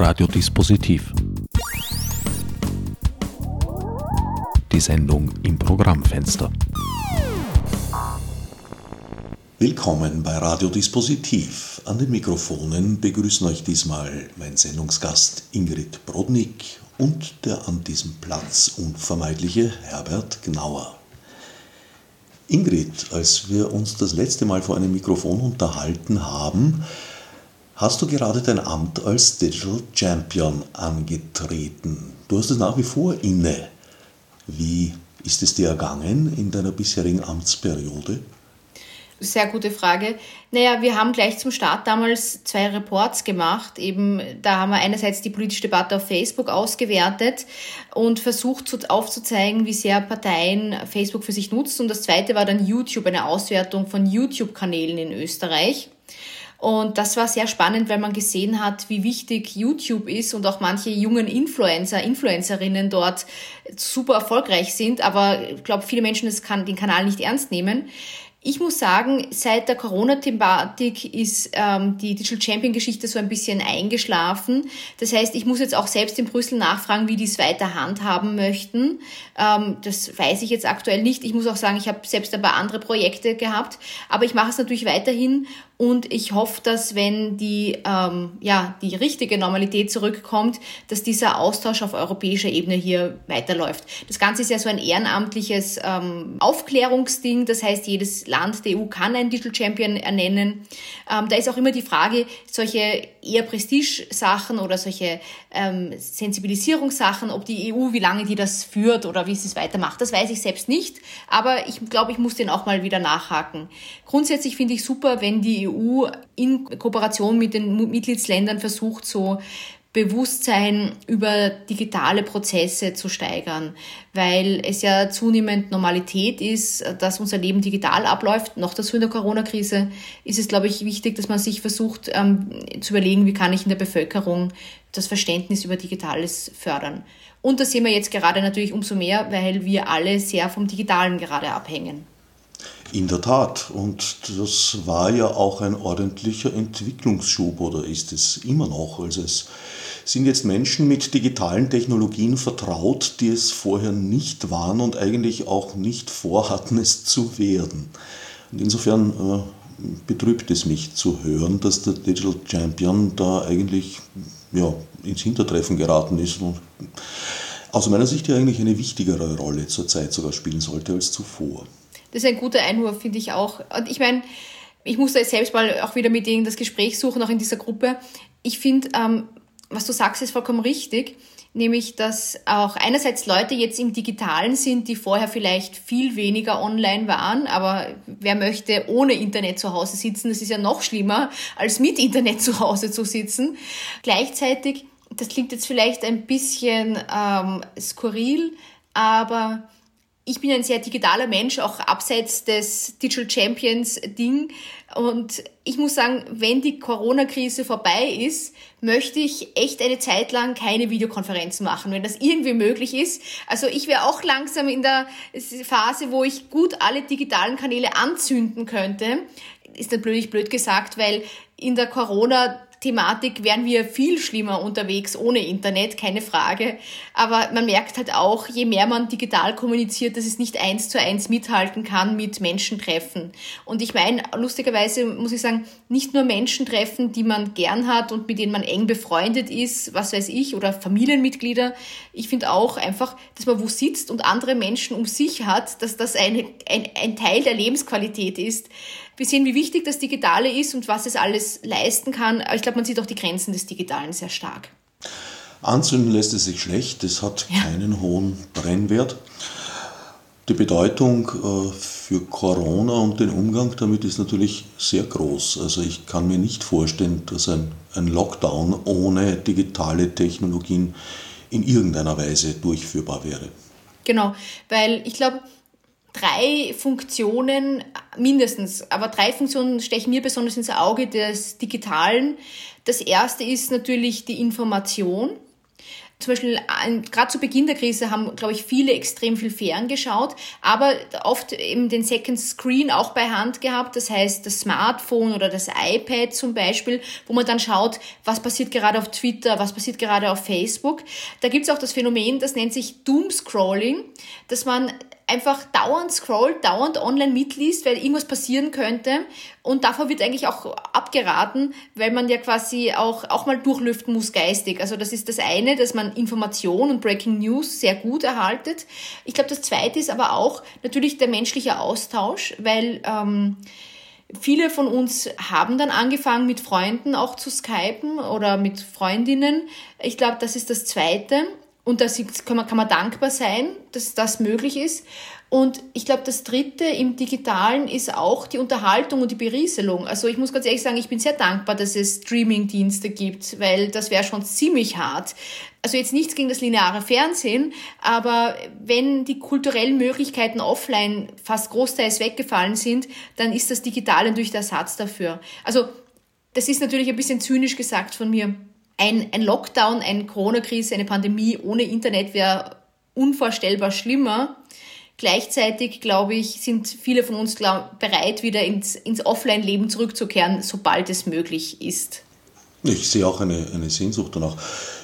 Radiodispositiv. Die Sendung im Programmfenster. Willkommen bei Radiodispositiv. An den Mikrofonen begrüßen euch diesmal mein Sendungsgast Ingrid Brodnik und der an diesem Platz unvermeidliche Herbert Gnauer. Ingrid, als wir uns das letzte Mal vor einem Mikrofon unterhalten haben, hast du gerade dein Amt als Digital Champion angetreten. Du hast es nach wie vor inne. Wie ist es dir ergangen in deiner bisherigen Amtsperiode? Sehr gute Frage. Naja, wir haben gleich zum Start damals zwei Reports gemacht. Eben, da haben wir einerseits die politische Debatte auf Facebook ausgewertet und versucht aufzuzeigen, wie sehr Parteien Facebook für sich nutzen. Und das zweite war dann YouTube, eine Auswertung von YouTube-Kanälen in Österreich. Und das war sehr spannend, weil man gesehen hat, wie wichtig YouTube ist und auch manche jungen Influencer, Influencerinnen dort super erfolgreich sind. Aber ich glaube, viele Menschen den Kanal nicht ernst nehmen. Ich muss sagen, seit der Corona-Thematik ist ähm, die Digital Champion-Geschichte so ein bisschen eingeschlafen. Das heißt, ich muss jetzt auch selbst in Brüssel nachfragen, wie die es weiter handhaben möchten. Ähm, das weiß ich jetzt aktuell nicht. Ich muss auch sagen, ich habe selbst ein paar andere Projekte gehabt, aber ich mache es natürlich weiterhin und ich hoffe, dass wenn die, ähm, ja, die richtige Normalität zurückkommt, dass dieser Austausch auf europäischer Ebene hier weiterläuft. Das Ganze ist ja so ein ehrenamtliches ähm, Aufklärungsding. Das heißt, jedes Land der EU kann einen Digital Champion ernennen. Ähm, da ist auch immer die Frage, solche eher Prestige-Sachen oder solche ähm, Sensibilisierungssachen, ob die EU, wie lange die das führt oder wie sie es weitermacht, das weiß ich selbst nicht. Aber ich glaube, ich muss den auch mal wieder nachhaken. Grundsätzlich finde ich super, wenn die EU in Kooperation mit den Mitgliedsländern versucht, so Bewusstsein über digitale Prozesse zu steigern, weil es ja zunehmend Normalität ist, dass unser Leben digital abläuft. Noch dazu in der Corona-Krise ist es, glaube ich, wichtig, dass man sich versucht ähm, zu überlegen, wie kann ich in der Bevölkerung das Verständnis über Digitales fördern. Und das sehen wir jetzt gerade natürlich umso mehr, weil wir alle sehr vom Digitalen gerade abhängen. In der Tat. Und das war ja auch ein ordentlicher Entwicklungsschub oder ist es immer noch. Also es sind jetzt Menschen mit digitalen Technologien vertraut, die es vorher nicht waren und eigentlich auch nicht vorhatten, es zu werden. Und insofern äh, betrübt es mich zu hören, dass der Digital Champion da eigentlich ja, ins Hintertreffen geraten ist und aus meiner Sicht ja eigentlich eine wichtigere Rolle zurzeit sogar spielen sollte als zuvor. Das ist ein guter Einwurf, finde ich auch. Und ich meine, ich muss da jetzt selbst mal auch wieder mit denen das Gespräch suchen, auch in dieser Gruppe. Ich finde, ähm, was du sagst, ist vollkommen richtig. Nämlich, dass auch einerseits Leute jetzt im Digitalen sind, die vorher vielleicht viel weniger online waren, aber wer möchte ohne Internet zu Hause sitzen? Das ist ja noch schlimmer, als mit Internet zu Hause zu sitzen. Gleichzeitig, das klingt jetzt vielleicht ein bisschen ähm, skurril, aber ich bin ein sehr digitaler Mensch, auch abseits des Digital Champions Ding. Und ich muss sagen, wenn die Corona-Krise vorbei ist, möchte ich echt eine Zeit lang keine Videokonferenzen machen, wenn das irgendwie möglich ist. Also ich wäre auch langsam in der Phase, wo ich gut alle digitalen Kanäle anzünden könnte. Ist natürlich blöd gesagt, weil in der Corona Thematik wären wir viel schlimmer unterwegs ohne Internet, keine Frage. Aber man merkt halt auch, je mehr man digital kommuniziert, dass es nicht eins zu eins mithalten kann mit Menschentreffen. Und ich meine, lustigerweise muss ich sagen, nicht nur Menschentreffen, die man gern hat und mit denen man eng befreundet ist, was weiß ich, oder Familienmitglieder. Ich finde auch einfach, dass man wo sitzt und andere Menschen um sich hat, dass das eine, ein, ein Teil der Lebensqualität ist. Wir sehen, wie wichtig das Digitale ist und was es alles leisten kann. Aber ich glaube, man sieht auch die Grenzen des Digitalen sehr stark. Anzünden lässt es sich schlecht, es hat ja. keinen hohen Brennwert. Die Bedeutung äh, für Corona und den Umgang damit ist natürlich sehr groß. Also ich kann mir nicht vorstellen, dass ein Lockdown ohne digitale Technologien in irgendeiner Weise durchführbar wäre. Genau, weil ich glaube, drei Funktionen mindestens, aber drei Funktionen stechen mir besonders ins Auge des Digitalen. Das erste ist natürlich die Information. Zum Beispiel gerade zu Beginn der Krise haben, glaube ich, viele extrem viel ferngeschaut, aber oft eben den Second Screen auch bei Hand gehabt. Das heißt, das Smartphone oder das iPad zum Beispiel, wo man dann schaut, was passiert gerade auf Twitter, was passiert gerade auf Facebook. Da gibt es auch das Phänomen, das nennt sich Doomscrolling, dass man einfach dauernd scrollt, dauernd online mitliest, weil irgendwas passieren könnte. Und davor wird eigentlich auch abgeraten, weil man ja quasi auch, auch mal durchlüften muss geistig. Also das ist das eine, dass man Information und Breaking News sehr gut erhaltet. Ich glaube, das zweite ist aber auch natürlich der menschliche Austausch, weil ähm, viele von uns haben dann angefangen, mit Freunden auch zu skypen oder mit Freundinnen. Ich glaube, das ist das zweite. Und da kann man, kann man dankbar sein, dass das möglich ist. Und ich glaube, das Dritte im Digitalen ist auch die Unterhaltung und die Berieselung. Also ich muss ganz ehrlich sagen, ich bin sehr dankbar, dass es Streaming-Dienste gibt, weil das wäre schon ziemlich hart. Also jetzt nichts gegen das lineare Fernsehen, aber wenn die kulturellen Möglichkeiten offline fast großteils weggefallen sind, dann ist das Digitale natürlich der Ersatz dafür. Also das ist natürlich ein bisschen zynisch gesagt von mir ein, ein Lockdown, eine Corona-Krise, eine Pandemie ohne Internet wäre unvorstellbar schlimmer. Gleichzeitig, glaube ich, sind viele von uns glaub, bereit, wieder ins, ins Offline-Leben zurückzukehren, sobald es möglich ist. Ich sehe auch eine, eine Sehnsucht danach.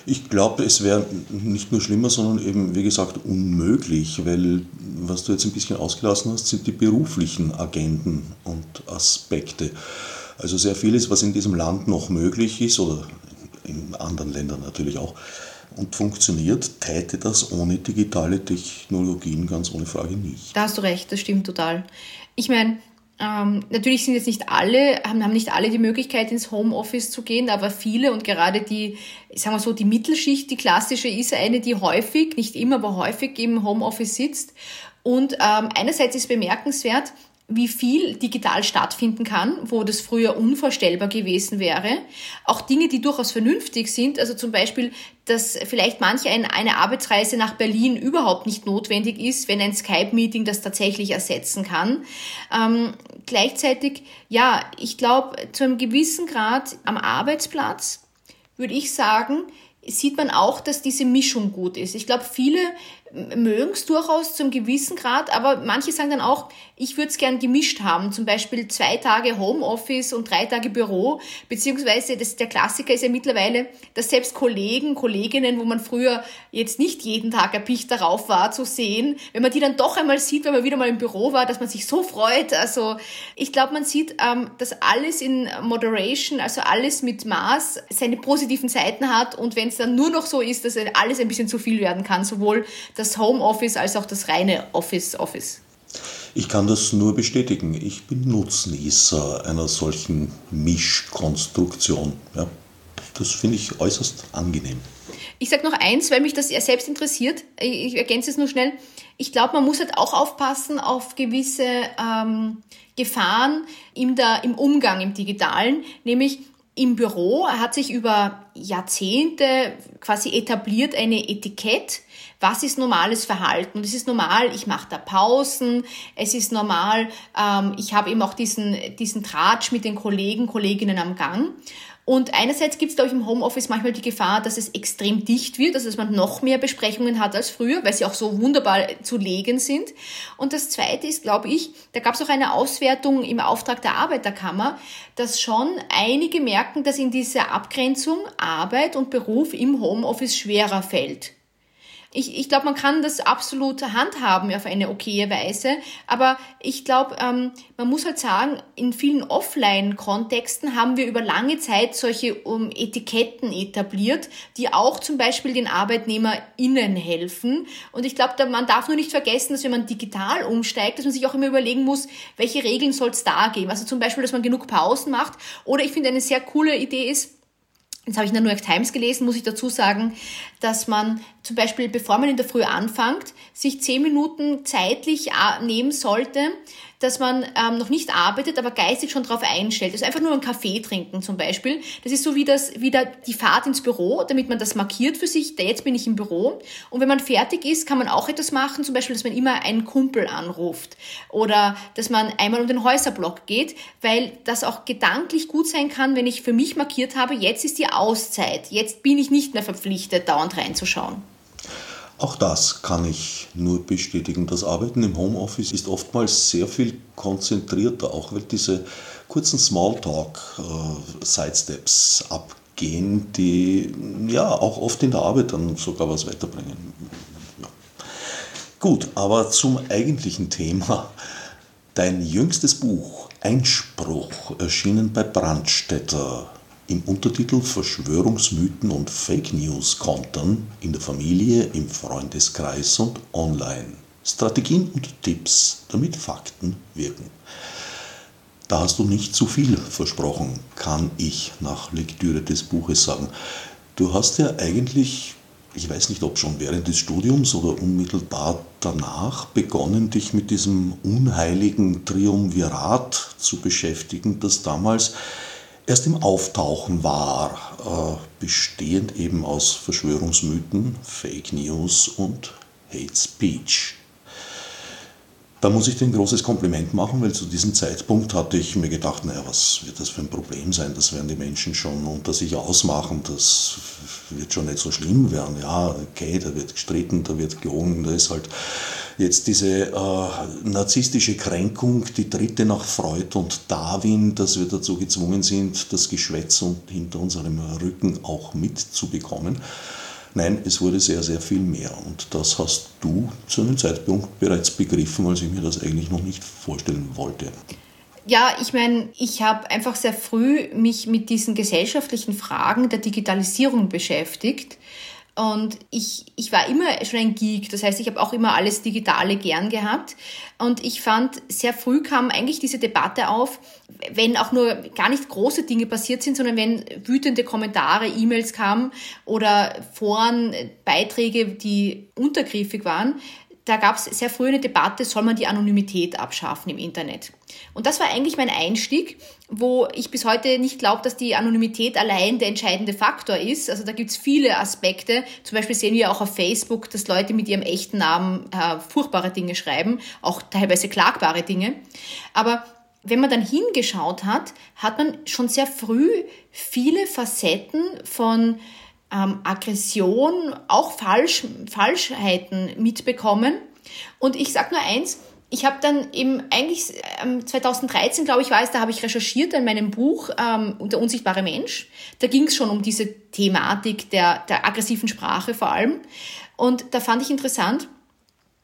Ich glaube, es wäre nicht nur schlimmer, sondern eben, wie gesagt, unmöglich, weil was du jetzt ein bisschen ausgelassen hast, sind die beruflichen Agenden und Aspekte. Also sehr vieles, was in diesem Land noch möglich ist oder in anderen Ländern natürlich auch, und funktioniert, täte das ohne digitale Technologien ganz ohne Frage nicht. Da hast du recht, das stimmt total. Ich meine, ähm, natürlich sind jetzt nicht alle, haben, haben nicht alle die Möglichkeit, ins Homeoffice zu gehen, aber viele und gerade die, sagen wir so, die Mittelschicht, die klassische, ist eine, die häufig, nicht immer, aber häufig im Homeoffice sitzt. Und ähm, einerseits ist bemerkenswert, wie viel digital stattfinden kann, wo das früher unvorstellbar gewesen wäre. Auch Dinge, die durchaus vernünftig sind, also zum Beispiel, dass vielleicht manche ein, eine Arbeitsreise nach Berlin überhaupt nicht notwendig ist, wenn ein Skype-Meeting das tatsächlich ersetzen kann. Ähm, gleichzeitig, ja, ich glaube, zu einem gewissen Grad am Arbeitsplatz würde ich sagen, sieht man auch, dass diese Mischung gut ist. Ich glaube, viele mögen es durchaus zum gewissen Grad, aber manche sagen dann auch, ich würde es gern gemischt haben, zum Beispiel zwei Tage Homeoffice und drei Tage Büro, beziehungsweise das, der Klassiker ist ja mittlerweile, dass selbst Kollegen, Kolleginnen, wo man früher jetzt nicht jeden Tag erpicht darauf war zu sehen, wenn man die dann doch einmal sieht, wenn man wieder mal im Büro war, dass man sich so freut. Also ich glaube, man sieht, ähm, dass alles in Moderation, also alles mit Maß, seine positiven Seiten hat und wenn es dann nur noch so ist, dass alles ein bisschen zu viel werden kann, sowohl das das Homeoffice als auch das reine Office-Office. Ich kann das nur bestätigen. Ich bin Nutznießer einer solchen Mischkonstruktion. Ja, das finde ich äußerst angenehm. Ich sage noch eins, weil mich das ja selbst interessiert. Ich ergänze es nur schnell. Ich glaube, man muss halt auch aufpassen auf gewisse ähm, Gefahren im, der, im Umgang im Digitalen. Nämlich im Büro hat sich über Jahrzehnte quasi etabliert eine Etikett, was ist normales Verhalten? Und es ist normal, ich mache da Pausen, es ist normal, ähm, ich habe eben auch diesen, diesen Tratsch mit den Kollegen, Kolleginnen am Gang. Und einerseits gibt es, glaube ich, im Homeoffice manchmal die Gefahr, dass es extrem dicht wird, also dass man noch mehr Besprechungen hat als früher, weil sie auch so wunderbar zu legen sind. Und das Zweite ist, glaube ich, da gab es auch eine Auswertung im Auftrag der Arbeiterkammer, dass schon einige merken, dass in dieser Abgrenzung Arbeit und Beruf im Homeoffice schwerer fällt ich, ich glaube, man kann das absolut handhaben auf eine okaye Weise, aber ich glaube, ähm, man muss halt sagen, in vielen Offline-Kontexten haben wir über lange Zeit solche um, Etiketten etabliert, die auch zum Beispiel den ArbeitnehmerInnen helfen. Und ich glaube, man darf nur nicht vergessen, dass wenn man digital umsteigt, dass man sich auch immer überlegen muss, welche Regeln soll es da geben. Also zum Beispiel, dass man genug Pausen macht. Oder ich finde, eine sehr coole Idee ist, Jetzt habe ich in der New York Times gelesen, muss ich dazu sagen, dass man zum Beispiel, bevor man in der Früh anfängt, sich zehn Minuten zeitlich nehmen sollte, dass man ähm, noch nicht arbeitet, aber geistig schon darauf einstellt. Also einfach nur einen Kaffee trinken zum Beispiel. Das ist so wie, das, wie der, die Fahrt ins Büro, damit man das markiert für sich, jetzt bin ich im Büro. Und wenn man fertig ist, kann man auch etwas machen, zum Beispiel, dass man immer einen Kumpel anruft oder dass man einmal um den Häuserblock geht, weil das auch gedanklich gut sein kann, wenn ich für mich markiert habe, jetzt ist die Auszeit, jetzt bin ich nicht mehr verpflichtet, dauernd reinzuschauen. Auch das kann ich nur bestätigen. Das Arbeiten im Homeoffice ist oftmals sehr viel konzentrierter, auch weil diese kurzen Smalltalk-Sidesteps äh, abgehen, die ja auch oft in der Arbeit dann sogar was weiterbringen. Ja. Gut, aber zum eigentlichen Thema. Dein jüngstes Buch, Einspruch, erschienen bei Brandstätter im Untertitel Verschwörungsmythen und Fake News kontern in der Familie, im Freundeskreis und online. Strategien und Tipps, damit Fakten wirken. Da hast du nicht zu viel versprochen, kann ich nach Lektüre des Buches sagen. Du hast ja eigentlich, ich weiß nicht ob schon während des Studiums oder unmittelbar danach, begonnen, dich mit diesem unheiligen Triumvirat zu beschäftigen, das damals erst im Auftauchen war, äh, bestehend eben aus Verschwörungsmythen, Fake News und Hate Speech. Da muss ich dir ein großes Kompliment machen, weil zu diesem Zeitpunkt hatte ich mir gedacht, naja, was wird das für ein Problem sein? Das werden die Menschen schon unter sich ausmachen, das wird schon nicht so schlimm werden. Ja, okay, da wird gestritten, da wird gelogen, da ist halt jetzt diese äh, narzisstische Kränkung, die dritte nach Freud und Darwin, dass wir dazu gezwungen sind, das Geschwätz hinter unserem Rücken auch mitzubekommen. Nein, es wurde sehr, sehr viel mehr. Und das hast du zu einem Zeitpunkt bereits begriffen, als ich mir das eigentlich noch nicht vorstellen wollte. Ja, ich meine, ich habe einfach sehr früh mich mit diesen gesellschaftlichen Fragen der Digitalisierung beschäftigt und ich, ich war immer schon ein Geek, das heißt, ich habe auch immer alles Digitale gern gehabt. Und ich fand, sehr früh kam eigentlich diese Debatte auf, wenn auch nur gar nicht große Dinge passiert sind, sondern wenn wütende Kommentare, E-Mails kamen oder Foren, Beiträge, die untergriffig waren, da gab es sehr früh eine Debatte, soll man die Anonymität abschaffen im Internet. Und das war eigentlich mein Einstieg, wo ich bis heute nicht glaube, dass die Anonymität allein der entscheidende Faktor ist. Also da gibt es viele Aspekte. Zum Beispiel sehen wir auch auf Facebook, dass Leute mit ihrem echten Namen äh, furchtbare Dinge schreiben, auch teilweise klagbare Dinge. Aber wenn man dann hingeschaut hat, hat man schon sehr früh viele Facetten von ähm, Aggression, auch Falsch, Falschheiten mitbekommen. Und ich sage nur eins, ich habe dann eben eigentlich ähm, 2013, glaube ich, war es, da habe ich recherchiert an meinem Buch ähm, Der unsichtbare Mensch. Da ging es schon um diese Thematik der, der aggressiven Sprache vor allem. Und da fand ich interessant,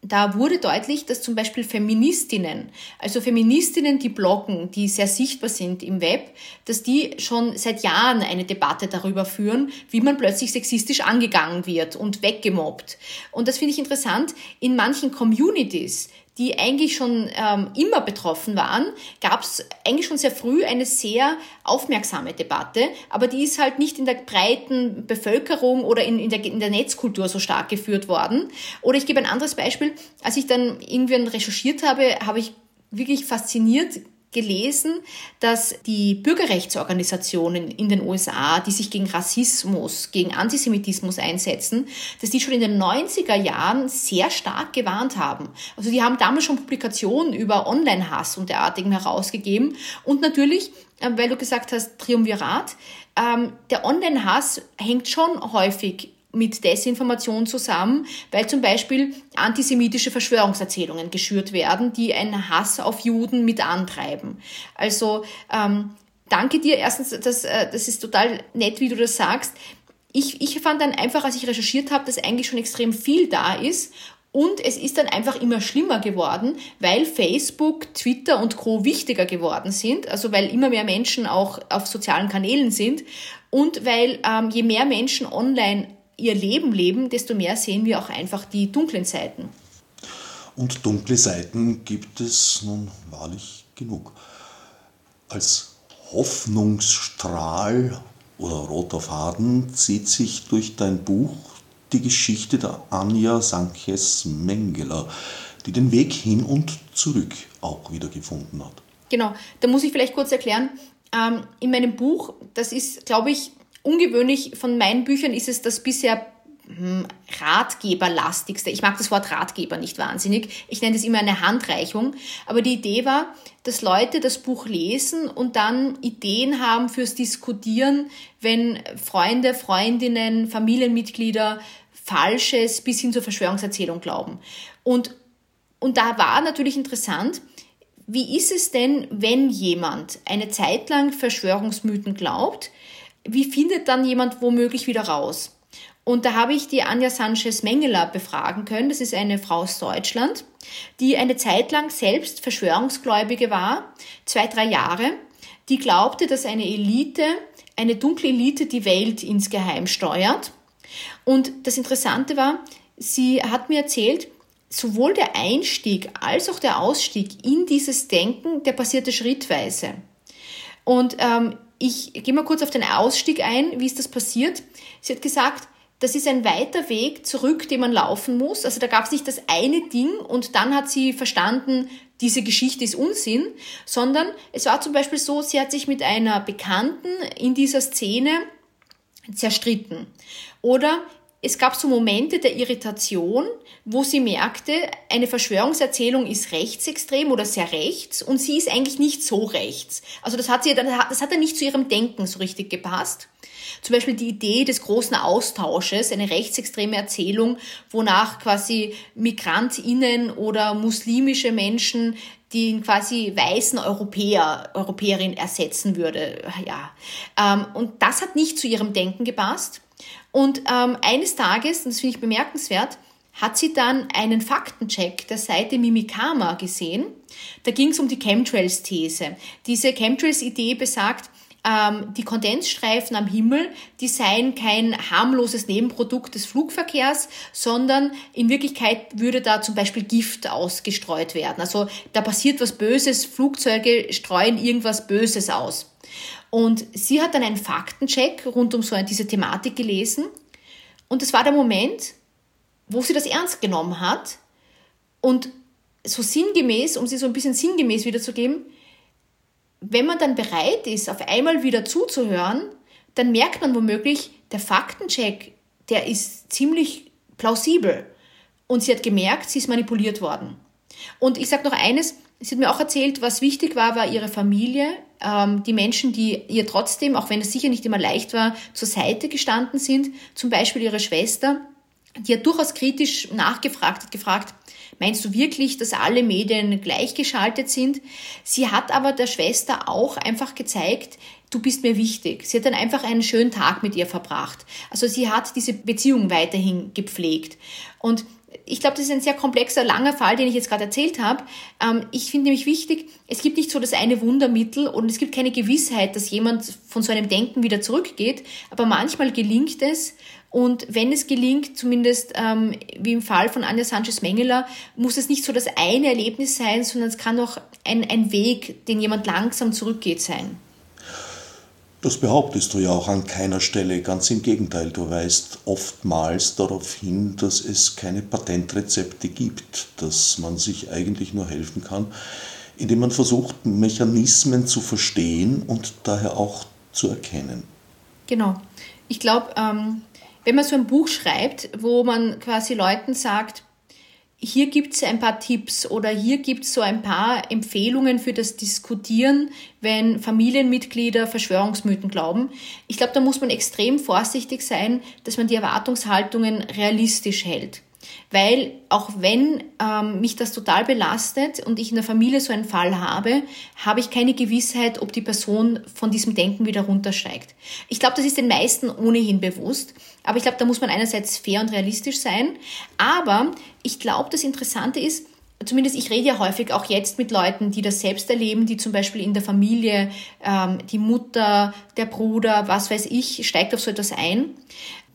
da wurde deutlich, dass zum Beispiel Feministinnen, also Feministinnen, die bloggen, die sehr sichtbar sind im Web, dass die schon seit Jahren eine Debatte darüber führen, wie man plötzlich sexistisch angegangen wird und weggemobbt. Und das finde ich interessant. In manchen Communities, die eigentlich schon ähm, immer betroffen waren, gab es eigentlich schon sehr früh eine sehr aufmerksame Debatte, aber die ist halt nicht in der breiten Bevölkerung oder in, in, der, in der Netzkultur so stark geführt worden. Oder ich gebe ein anderes Beispiel. Als ich dann irgendwann recherchiert habe, habe ich wirklich fasziniert gelesen, dass die Bürgerrechtsorganisationen in den USA, die sich gegen Rassismus, gegen Antisemitismus einsetzen, dass die schon in den 90er Jahren sehr stark gewarnt haben. Also die haben damals schon Publikationen über Online-Hass und derartigen herausgegeben. Und natürlich, äh, weil du gesagt hast, Triumvirat, ähm, der Online-Hass hängt schon häufig mit Desinformation zusammen, weil zum Beispiel antisemitische Verschwörungserzählungen geschürt werden, die einen Hass auf Juden mit antreiben. Also ähm, danke dir erstens, das, äh, das ist total nett, wie du das sagst. Ich, ich fand dann einfach, als ich recherchiert habe, dass eigentlich schon extrem viel da ist und es ist dann einfach immer schlimmer geworden, weil Facebook, Twitter und Co. wichtiger geworden sind, also weil immer mehr Menschen auch auf sozialen Kanälen sind und weil ähm, je mehr Menschen online ihr Leben leben, desto mehr sehen wir auch einfach die dunklen Seiten. Und dunkle Seiten gibt es nun wahrlich genug. Als Hoffnungsstrahl oder roter Faden zieht sich durch dein Buch die Geschichte der Anja Sankes Mengeler, die den Weg hin und zurück auch wieder gefunden hat. Genau, da muss ich vielleicht kurz erklären, ähm, in meinem Buch, das ist, glaube ich, ungewöhnlich, von meinen Büchern ist es das bisher hm, Ratgeberlastigste. Ich mag das Wort Ratgeber nicht wahnsinnig. Ich nenne es immer eine Handreichung. Aber die Idee war, dass Leute das Buch lesen und dann Ideen haben fürs Diskutieren, wenn Freunde, Freundinnen, Familienmitglieder Falsches bis hin zur Verschwörungserzählung glauben. Und, und da war natürlich interessant, wie ist es denn, wenn jemand eine Zeit lang Verschwörungsmythen glaubt? Wie findet dann jemand womöglich wieder raus? Und da habe ich die Anja Sanchez-Mengeler befragen können. Das ist eine Frau aus Deutschland, die eine Zeit lang selbst Verschwörungsgläubige war, zwei, drei Jahre, die glaubte, dass eine Elite, eine dunkle Elite die Welt insgeheim steuert. Und das Interessante war, sie hat mir erzählt, sowohl der Einstieg als auch der Ausstieg in dieses Denken, der passierte schrittweise. Und ähm, ich gehe mal kurz auf den Ausstieg ein, wie ist das passiert. Sie hat gesagt, das ist ein weiter Weg zurück, den man laufen muss. Also da gab es nicht das eine Ding und dann hat sie verstanden, diese Geschichte ist Unsinn, sondern es war zum Beispiel so, sie hat sich mit einer Bekannten in dieser Szene zerstritten. Oder es gab so Momente der Irritation, wo sie merkte, eine Verschwörungserzählung ist rechtsextrem oder sehr rechts und sie ist eigentlich nicht so rechts. Also das hat sie, das hat dann nicht zu ihrem Denken so richtig gepasst. Zum Beispiel die Idee des großen Austausches, eine rechtsextreme Erzählung, wonach quasi MigrantInnen oder muslimische Menschen den quasi weißen Europäer, Europäerin ersetzen würde. Ja. Ähm, und das hat nicht zu ihrem Denken gepasst. Und ähm, eines Tages, und das finde ich bemerkenswert, hat sie dann einen Faktencheck der Seite Mimikama gesehen. Da ging es um die Chemtrails-These. Diese Chemtrails-Idee besagt, ähm, die Kondensstreifen am Himmel, die seien kein harmloses Nebenprodukt des Flugverkehrs, sondern in Wirklichkeit würde da zum Beispiel Gift ausgestreut werden. Also da passiert was Böses, Flugzeuge streuen irgendwas Böses aus. Und sie hat dann einen Faktencheck rund um so diese Thematik gelesen. Und das war der Moment, wo sie das ernst genommen hat und so sinngemäß, um sie so ein bisschen sinngemäß wiederzugeben, wenn man dann bereit ist, auf einmal wieder zuzuhören, dann merkt man womöglich, der Faktencheck, der ist ziemlich plausibel. Und sie hat gemerkt, sie ist manipuliert worden. Und ich sage noch eines, sie hat mir auch erzählt, was wichtig war, war ihre Familie, ähm, die Menschen, die ihr trotzdem, auch wenn es sicher nicht immer leicht war, zur Seite gestanden sind. Zum Beispiel ihre Schwester, die hat durchaus kritisch nachgefragt, hat gefragt, Meinst du wirklich, dass alle Medien gleichgeschaltet sind? Sie hat aber der Schwester auch einfach gezeigt, du bist mir wichtig. Sie hat dann einfach einen schönen Tag mit ihr verbracht. Also sie hat diese Beziehung weiterhin gepflegt. Und ich glaube, das ist ein sehr komplexer, langer Fall, den ich jetzt gerade erzählt habe. Ähm, ich finde nämlich wichtig, es gibt nicht so das eine Wundermittel und es gibt keine Gewissheit, dass jemand von so einem Denken wieder zurückgeht. Aber manchmal gelingt es und wenn es gelingt, zumindest ähm, wie im Fall von Anja Sanchez-Mengeler, muss es nicht so das eine Erlebnis sein, sondern es kann auch ein, ein Weg, den jemand langsam zurückgeht, sein. Das behauptest du ja auch an keiner Stelle. Ganz im Gegenteil, du weist oftmals darauf hin, dass es keine Patentrezepte gibt, dass man sich eigentlich nur helfen kann, indem man versucht, Mechanismen zu verstehen und daher auch zu erkennen. Genau. Ich glaube, ähm, wenn man so ein Buch schreibt, wo man quasi Leuten sagt, hier gibt es ein paar Tipps oder hier gibt es so ein paar Empfehlungen für das Diskutieren, wenn Familienmitglieder Verschwörungsmythen glauben. Ich glaube, da muss man extrem vorsichtig sein, dass man die Erwartungshaltungen realistisch hält. Weil auch wenn ähm, mich das total belastet und ich in der Familie so einen Fall habe, habe ich keine Gewissheit, ob die Person von diesem Denken wieder runtersteigt. Ich glaube, das ist den meisten ohnehin bewusst. Aber ich glaube, da muss man einerseits fair und realistisch sein. Aber ich glaube, das Interessante ist, zumindest ich rede ja häufig auch jetzt mit Leuten, die das selbst erleben, die zum Beispiel in der Familie, ähm, die Mutter, der Bruder, was weiß ich, steigt auf so etwas ein.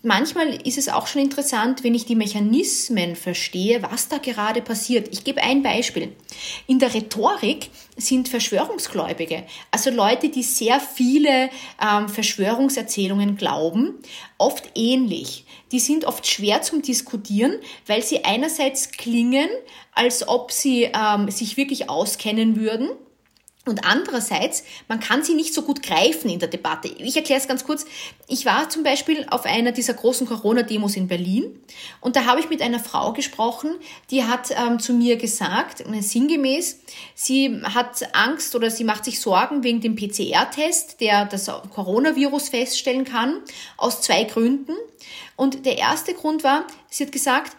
Manchmal ist es auch schon interessant, wenn ich die Mechanismen verstehe, was da gerade passiert. Ich gebe ein Beispiel. In der Rhetorik sind Verschwörungsgläubige, also Leute, die sehr viele ähm, Verschwörungserzählungen glauben, oft ähnlich. Die sind oft schwer zum Diskutieren, weil sie einerseits klingen, als ob sie ähm, sich wirklich auskennen würden und andererseits, man kann sie nicht so gut greifen in der Debatte. Ich erkläre es ganz kurz. Ich war zum Beispiel auf einer dieser großen Corona-Demos in Berlin und da habe ich mit einer Frau gesprochen, die hat ähm, zu mir gesagt, äh, sinngemäß, sie hat Angst oder sie macht sich Sorgen wegen dem PCR-Test, der das Coronavirus feststellen kann, aus zwei Gründen. Und der erste Grund war, sie hat gesagt,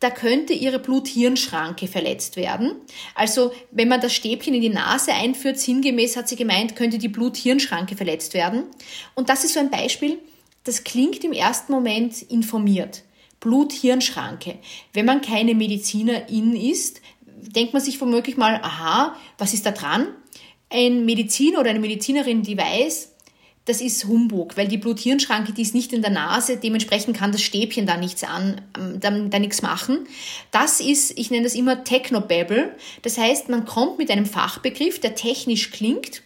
da könnte ihre Blut-Hirn-Schranke verletzt werden. Also wenn man das Stäbchen in die Nase einführt, sinngemäß hat sie gemeint, könnte die Blut-Hirn-Schranke verletzt werden. Und das ist so ein Beispiel, das klingt im ersten Moment informiert. Blut-Hirn-Schranke. Wenn man keine Medizinerin ist, denkt man sich womöglich mal, aha, was ist da dran? Ein Mediziner oder eine Medizinerin, die weiß, das ist Humbug, weil die Blut-Hirn-Schranke, die ist nicht in der Nase, dementsprechend kann das Stäbchen da nichts an, ähm, da, da nichts machen. Das ist, ich nenne das immer Technobabble. Das heißt, man kommt mit einem Fachbegriff, der technisch klingt.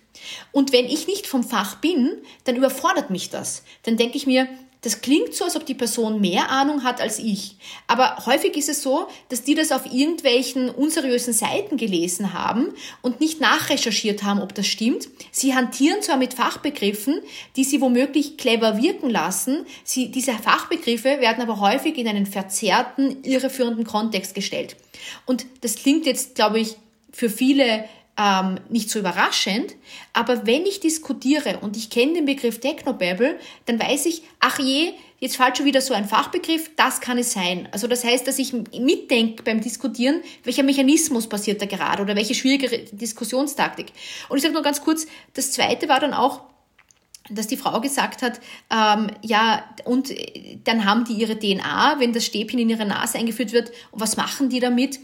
Und wenn ich nicht vom Fach bin, dann überfordert mich das. Dann denke ich mir, das klingt so, als ob die Person mehr Ahnung hat als ich. Aber häufig ist es so, dass die das auf irgendwelchen unseriösen Seiten gelesen haben und nicht nachrecherchiert haben, ob das stimmt. Sie hantieren zwar mit Fachbegriffen, die sie womöglich clever wirken lassen. Sie, diese Fachbegriffe werden aber häufig in einen verzerrten, irreführenden Kontext gestellt. Und das klingt jetzt, glaube ich, für viele ähm, nicht so überraschend, aber wenn ich diskutiere und ich kenne den Begriff Technobabble, dann weiß ich, ach je, jetzt fällt schon wieder so ein Fachbegriff, das kann es sein. Also das heißt, dass ich mitdenke beim Diskutieren, welcher Mechanismus passiert da gerade oder welche schwierige Diskussionstaktik. Und ich sage nur ganz kurz, das Zweite war dann auch, dass die Frau gesagt hat, ähm, ja, und dann haben die ihre DNA, wenn das Stäbchen in ihre Nase eingeführt wird, und was machen die damit?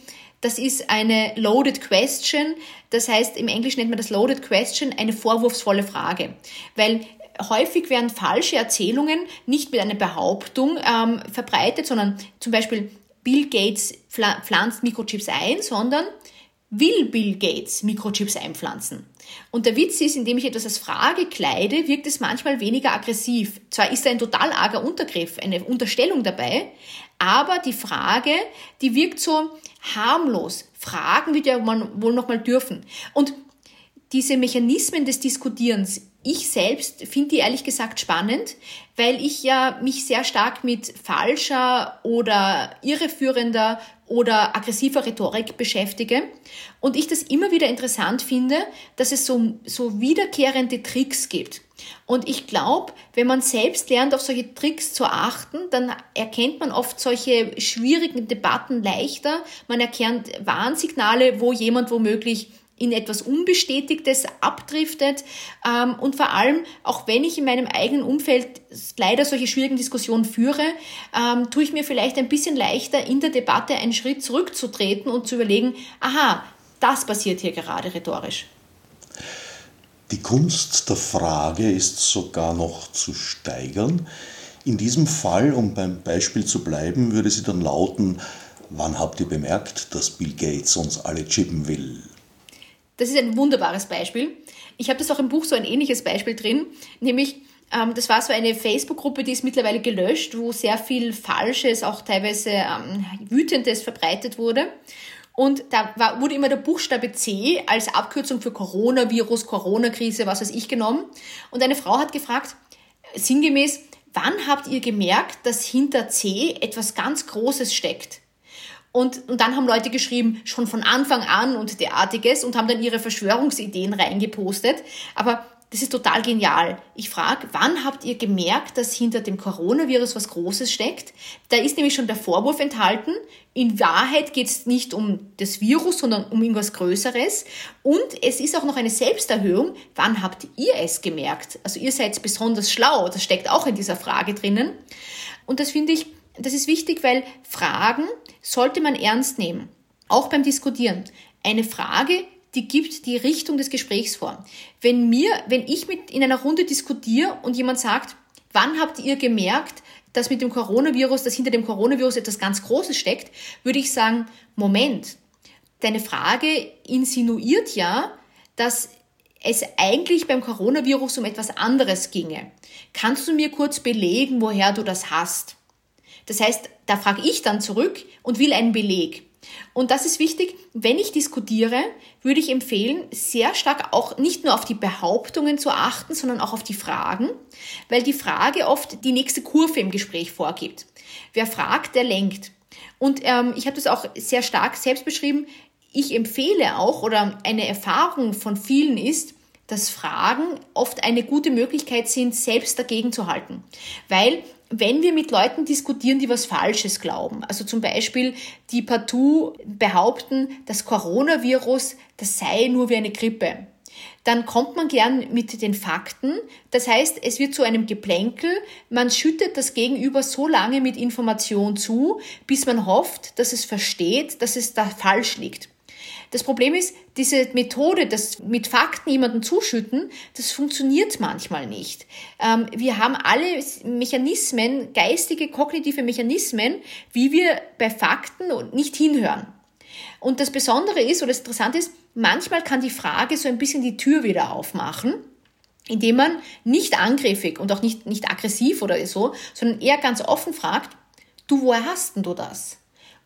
Das ist eine loaded question. Das heißt, im Englischen nennt man das loaded question eine vorwurfsvolle Frage. Weil häufig werden falsche Erzählungen nicht mit einer Behauptung ähm, verbreitet, sondern zum Beispiel Bill Gates pflanzt Mikrochips ein, sondern will Bill Gates Mikrochips einpflanzen? Und der Witz ist, indem ich etwas als Frage kleide, wirkt es manchmal weniger aggressiv. Zwar ist da ein total arger Untergriff, eine Unterstellung dabei, aber die Frage, die wirkt so harmlos. Fragen wird ja wohl noch mal dürfen. Und diese Mechanismen des Diskutierens, ich selbst finde die ehrlich gesagt spannend, weil ich ja mich sehr stark mit falscher oder irreführender oder aggressiver Rhetorik beschäftige und ich das immer wieder interessant finde, dass es so, so wiederkehrende Tricks gibt. Und ich glaube, wenn man selbst lernt, auf solche Tricks zu achten, dann erkennt man oft solche schwierigen Debatten leichter. Man erkennt Warnsignale, wo jemand womöglich in etwas Unbestätigtes abdriftet. Ähm, und vor allem, auch wenn ich in meinem eigenen Umfeld leider solche schwierigen Diskussionen führe, ähm, tue ich mir vielleicht ein bisschen leichter, in der Debatte einen Schritt zurückzutreten und zu überlegen, aha, das passiert hier gerade rhetorisch. Die Kunst der Frage ist sogar noch zu steigern. In diesem Fall, um beim Beispiel zu bleiben, würde sie dann lauten, wann habt ihr bemerkt, dass Bill Gates uns alle chippen will? Das ist ein wunderbares Beispiel. Ich habe das auch im Buch so ein ähnliches Beispiel drin, nämlich ähm, das war so eine Facebook-Gruppe, die ist mittlerweile gelöscht, wo sehr viel Falsches, auch teilweise ähm, Wütendes verbreitet wurde. Und da war, wurde immer der Buchstabe C als Abkürzung für Coronavirus, Corona-Krise, was weiß ich genommen. Und eine Frau hat gefragt, sinngemäß, wann habt ihr gemerkt, dass hinter C etwas ganz Großes steckt? Und, und dann haben Leute geschrieben, schon von Anfang an und derartiges und haben dann ihre Verschwörungsideen reingepostet. Aber das ist total genial. Ich frage, wann habt ihr gemerkt, dass hinter dem Coronavirus was Großes steckt? Da ist nämlich schon der Vorwurf enthalten. In Wahrheit geht es nicht um das Virus, sondern um irgendwas Größeres. Und es ist auch noch eine Selbsterhöhung. Wann habt ihr es gemerkt? Also ihr seid besonders schlau. Das steckt auch in dieser Frage drinnen. Und das finde ich das ist wichtig, weil Fragen sollte man ernst nehmen. Auch beim Diskutieren. Eine Frage, die gibt die Richtung des Gesprächs vor. Wenn mir, wenn ich mit in einer Runde diskutiere und jemand sagt, wann habt ihr gemerkt, dass mit dem Coronavirus, dass hinter dem Coronavirus etwas ganz Großes steckt, würde ich sagen, Moment, deine Frage insinuiert ja, dass es eigentlich beim Coronavirus um etwas anderes ginge. Kannst du mir kurz belegen, woher du das hast? Das heißt, da frage ich dann zurück und will einen Beleg. Und das ist wichtig, wenn ich diskutiere, würde ich empfehlen, sehr stark auch nicht nur auf die Behauptungen zu achten, sondern auch auf die Fragen, weil die Frage oft die nächste Kurve im Gespräch vorgibt. Wer fragt, der lenkt. Und ähm, ich habe das auch sehr stark selbst beschrieben. Ich empfehle auch oder eine Erfahrung von vielen ist, dass Fragen oft eine gute Möglichkeit sind, selbst dagegen zu halten. Weil wenn wir mit Leuten diskutieren, die was Falsches glauben, also zum Beispiel die partout behaupten, das Coronavirus, das sei nur wie eine Grippe, dann kommt man gern mit den Fakten. Das heißt, es wird zu einem Geplänkel. Man schüttet das Gegenüber so lange mit Information zu, bis man hofft, dass es versteht, dass es da falsch liegt. Das Problem ist, diese Methode, das mit Fakten jemanden zuschütten, das funktioniert manchmal nicht. Ähm, wir haben alle Mechanismen, geistige, kognitive Mechanismen, wie wir bei Fakten nicht hinhören. Und das Besondere ist, oder das Interessante ist, manchmal kann die Frage so ein bisschen die Tür wieder aufmachen indem man nicht angriffig und auch nicht, nicht aggressiv oder so, sondern eher ganz offen fragt, du, woher hast denn du das?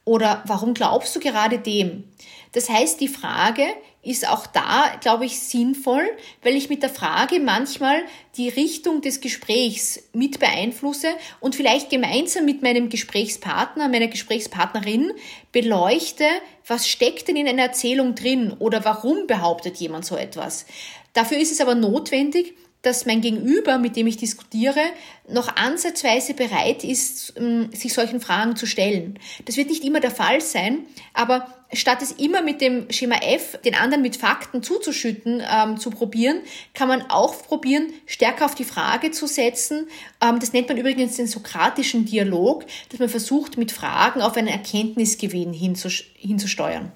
Oder warum glaubst du gerade dem? Das heißt, die Frage ist auch da, glaube ich, sinnvoll, weil ich mit der Frage manchmal die Richtung des Gesprächs mit beeinflusse und vielleicht gemeinsam mit meinem Gesprächspartner, meiner Gesprächspartnerin beleuchte, was steckt denn in einer Erzählung drin oder warum behauptet jemand so etwas. Dafür ist es aber notwendig, dass mein Gegenüber, mit dem ich diskutiere, noch ansatzweise bereit ist, ähm, sich solchen Fragen zu stellen. Das wird nicht immer der Fall sein, aber statt es immer mit dem Schema F, den anderen mit Fakten zuzuschütten, ähm, zu probieren, kann man auch probieren, stärker auf die Frage zu setzen. Ähm, das nennt man übrigens den sokratischen Dialog, dass man versucht, mit Fragen auf einen Erkenntnisgewinn hinzusteuern.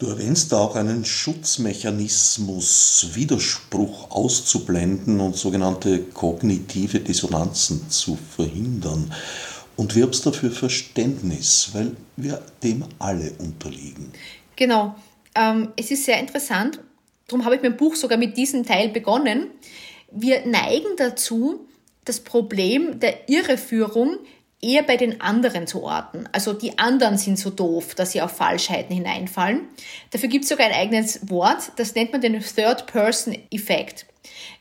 Du erwähnst auch einen Schutzmechanismus, Widerspruch auszublenden und sogenannte kognitive Dissonanzen zu verhindern und wirbst dafür Verständnis, weil wir dem alle unterliegen. Genau. Ähm, es ist sehr interessant. Darum habe ich mein Buch sogar mit diesem Teil begonnen. Wir neigen dazu, das Problem der Irreführung eher bei den anderen zu orten. Also die anderen sind so doof, dass sie auf Falschheiten hineinfallen. Dafür gibt es sogar ein eigenes Wort, das nennt man den Third-Person-Effekt.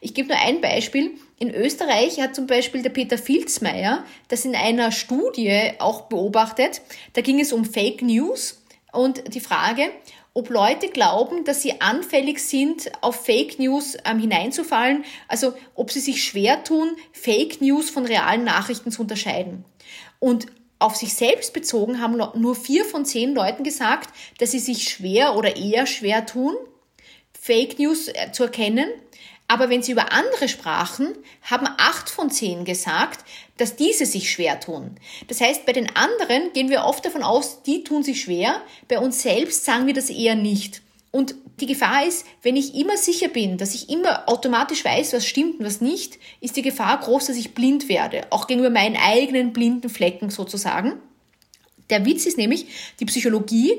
Ich gebe nur ein Beispiel. In Österreich hat zum Beispiel der Peter Filzmeier das in einer Studie auch beobachtet. Da ging es um Fake News und die Frage, ob Leute glauben, dass sie anfällig sind, auf Fake News ähm, hineinzufallen, also ob sie sich schwer tun, Fake News von realen Nachrichten zu unterscheiden. Und auf sich selbst bezogen haben nur vier von zehn Leuten gesagt, dass sie sich schwer oder eher schwer tun, Fake News äh, zu erkennen. Aber wenn sie über andere sprachen, haben acht von zehn gesagt, dass diese sich schwer tun. Das heißt, bei den anderen gehen wir oft davon aus, die tun sich schwer. Bei uns selbst sagen wir das eher nicht. Und die Gefahr ist, wenn ich immer sicher bin, dass ich immer automatisch weiß, was stimmt und was nicht, ist die Gefahr groß, dass ich blind werde, auch gegenüber meinen eigenen blinden Flecken sozusagen. Der Witz ist nämlich, die Psychologie,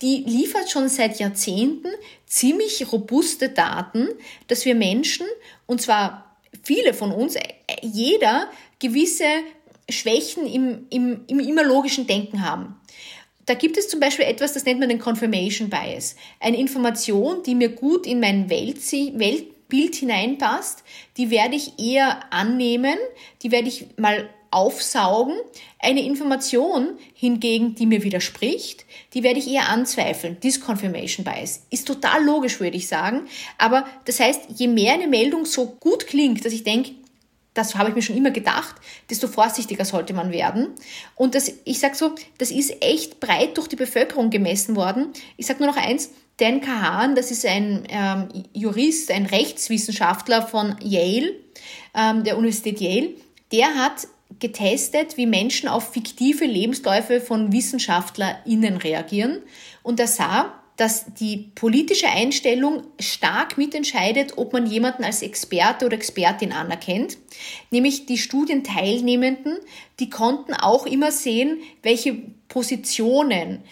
die liefert schon seit Jahrzehnten ziemlich robuste Daten, dass wir Menschen, und zwar viele von uns, jeder gewisse Schwächen im, im, im immer logischen Denken haben. Da gibt es zum Beispiel etwas, das nennt man den Confirmation Bias. Eine Information, die mir gut in mein Weltbild hineinpasst, die werde ich eher annehmen, die werde ich mal aufsaugen. Eine Information hingegen, die mir widerspricht, die werde ich eher anzweifeln. Disconfirmation Bias ist total logisch, würde ich sagen. Aber das heißt, je mehr eine Meldung so gut klingt, dass ich denke, das habe ich mir schon immer gedacht, desto vorsichtiger sollte man werden. Und das, ich sage so, das ist echt breit durch die Bevölkerung gemessen worden. Ich sage nur noch eins, Dan Kahan, das ist ein ähm, Jurist, ein Rechtswissenschaftler von Yale, ähm, der Universität Yale, der hat getestet, wie Menschen auf fiktive Lebensläufe von WissenschaftlerInnen reagieren. Und er sah, dass die politische Einstellung stark mitentscheidet, ob man jemanden als Experte oder Expertin anerkennt. Nämlich die Studienteilnehmenden, die konnten auch immer sehen, welche Positionen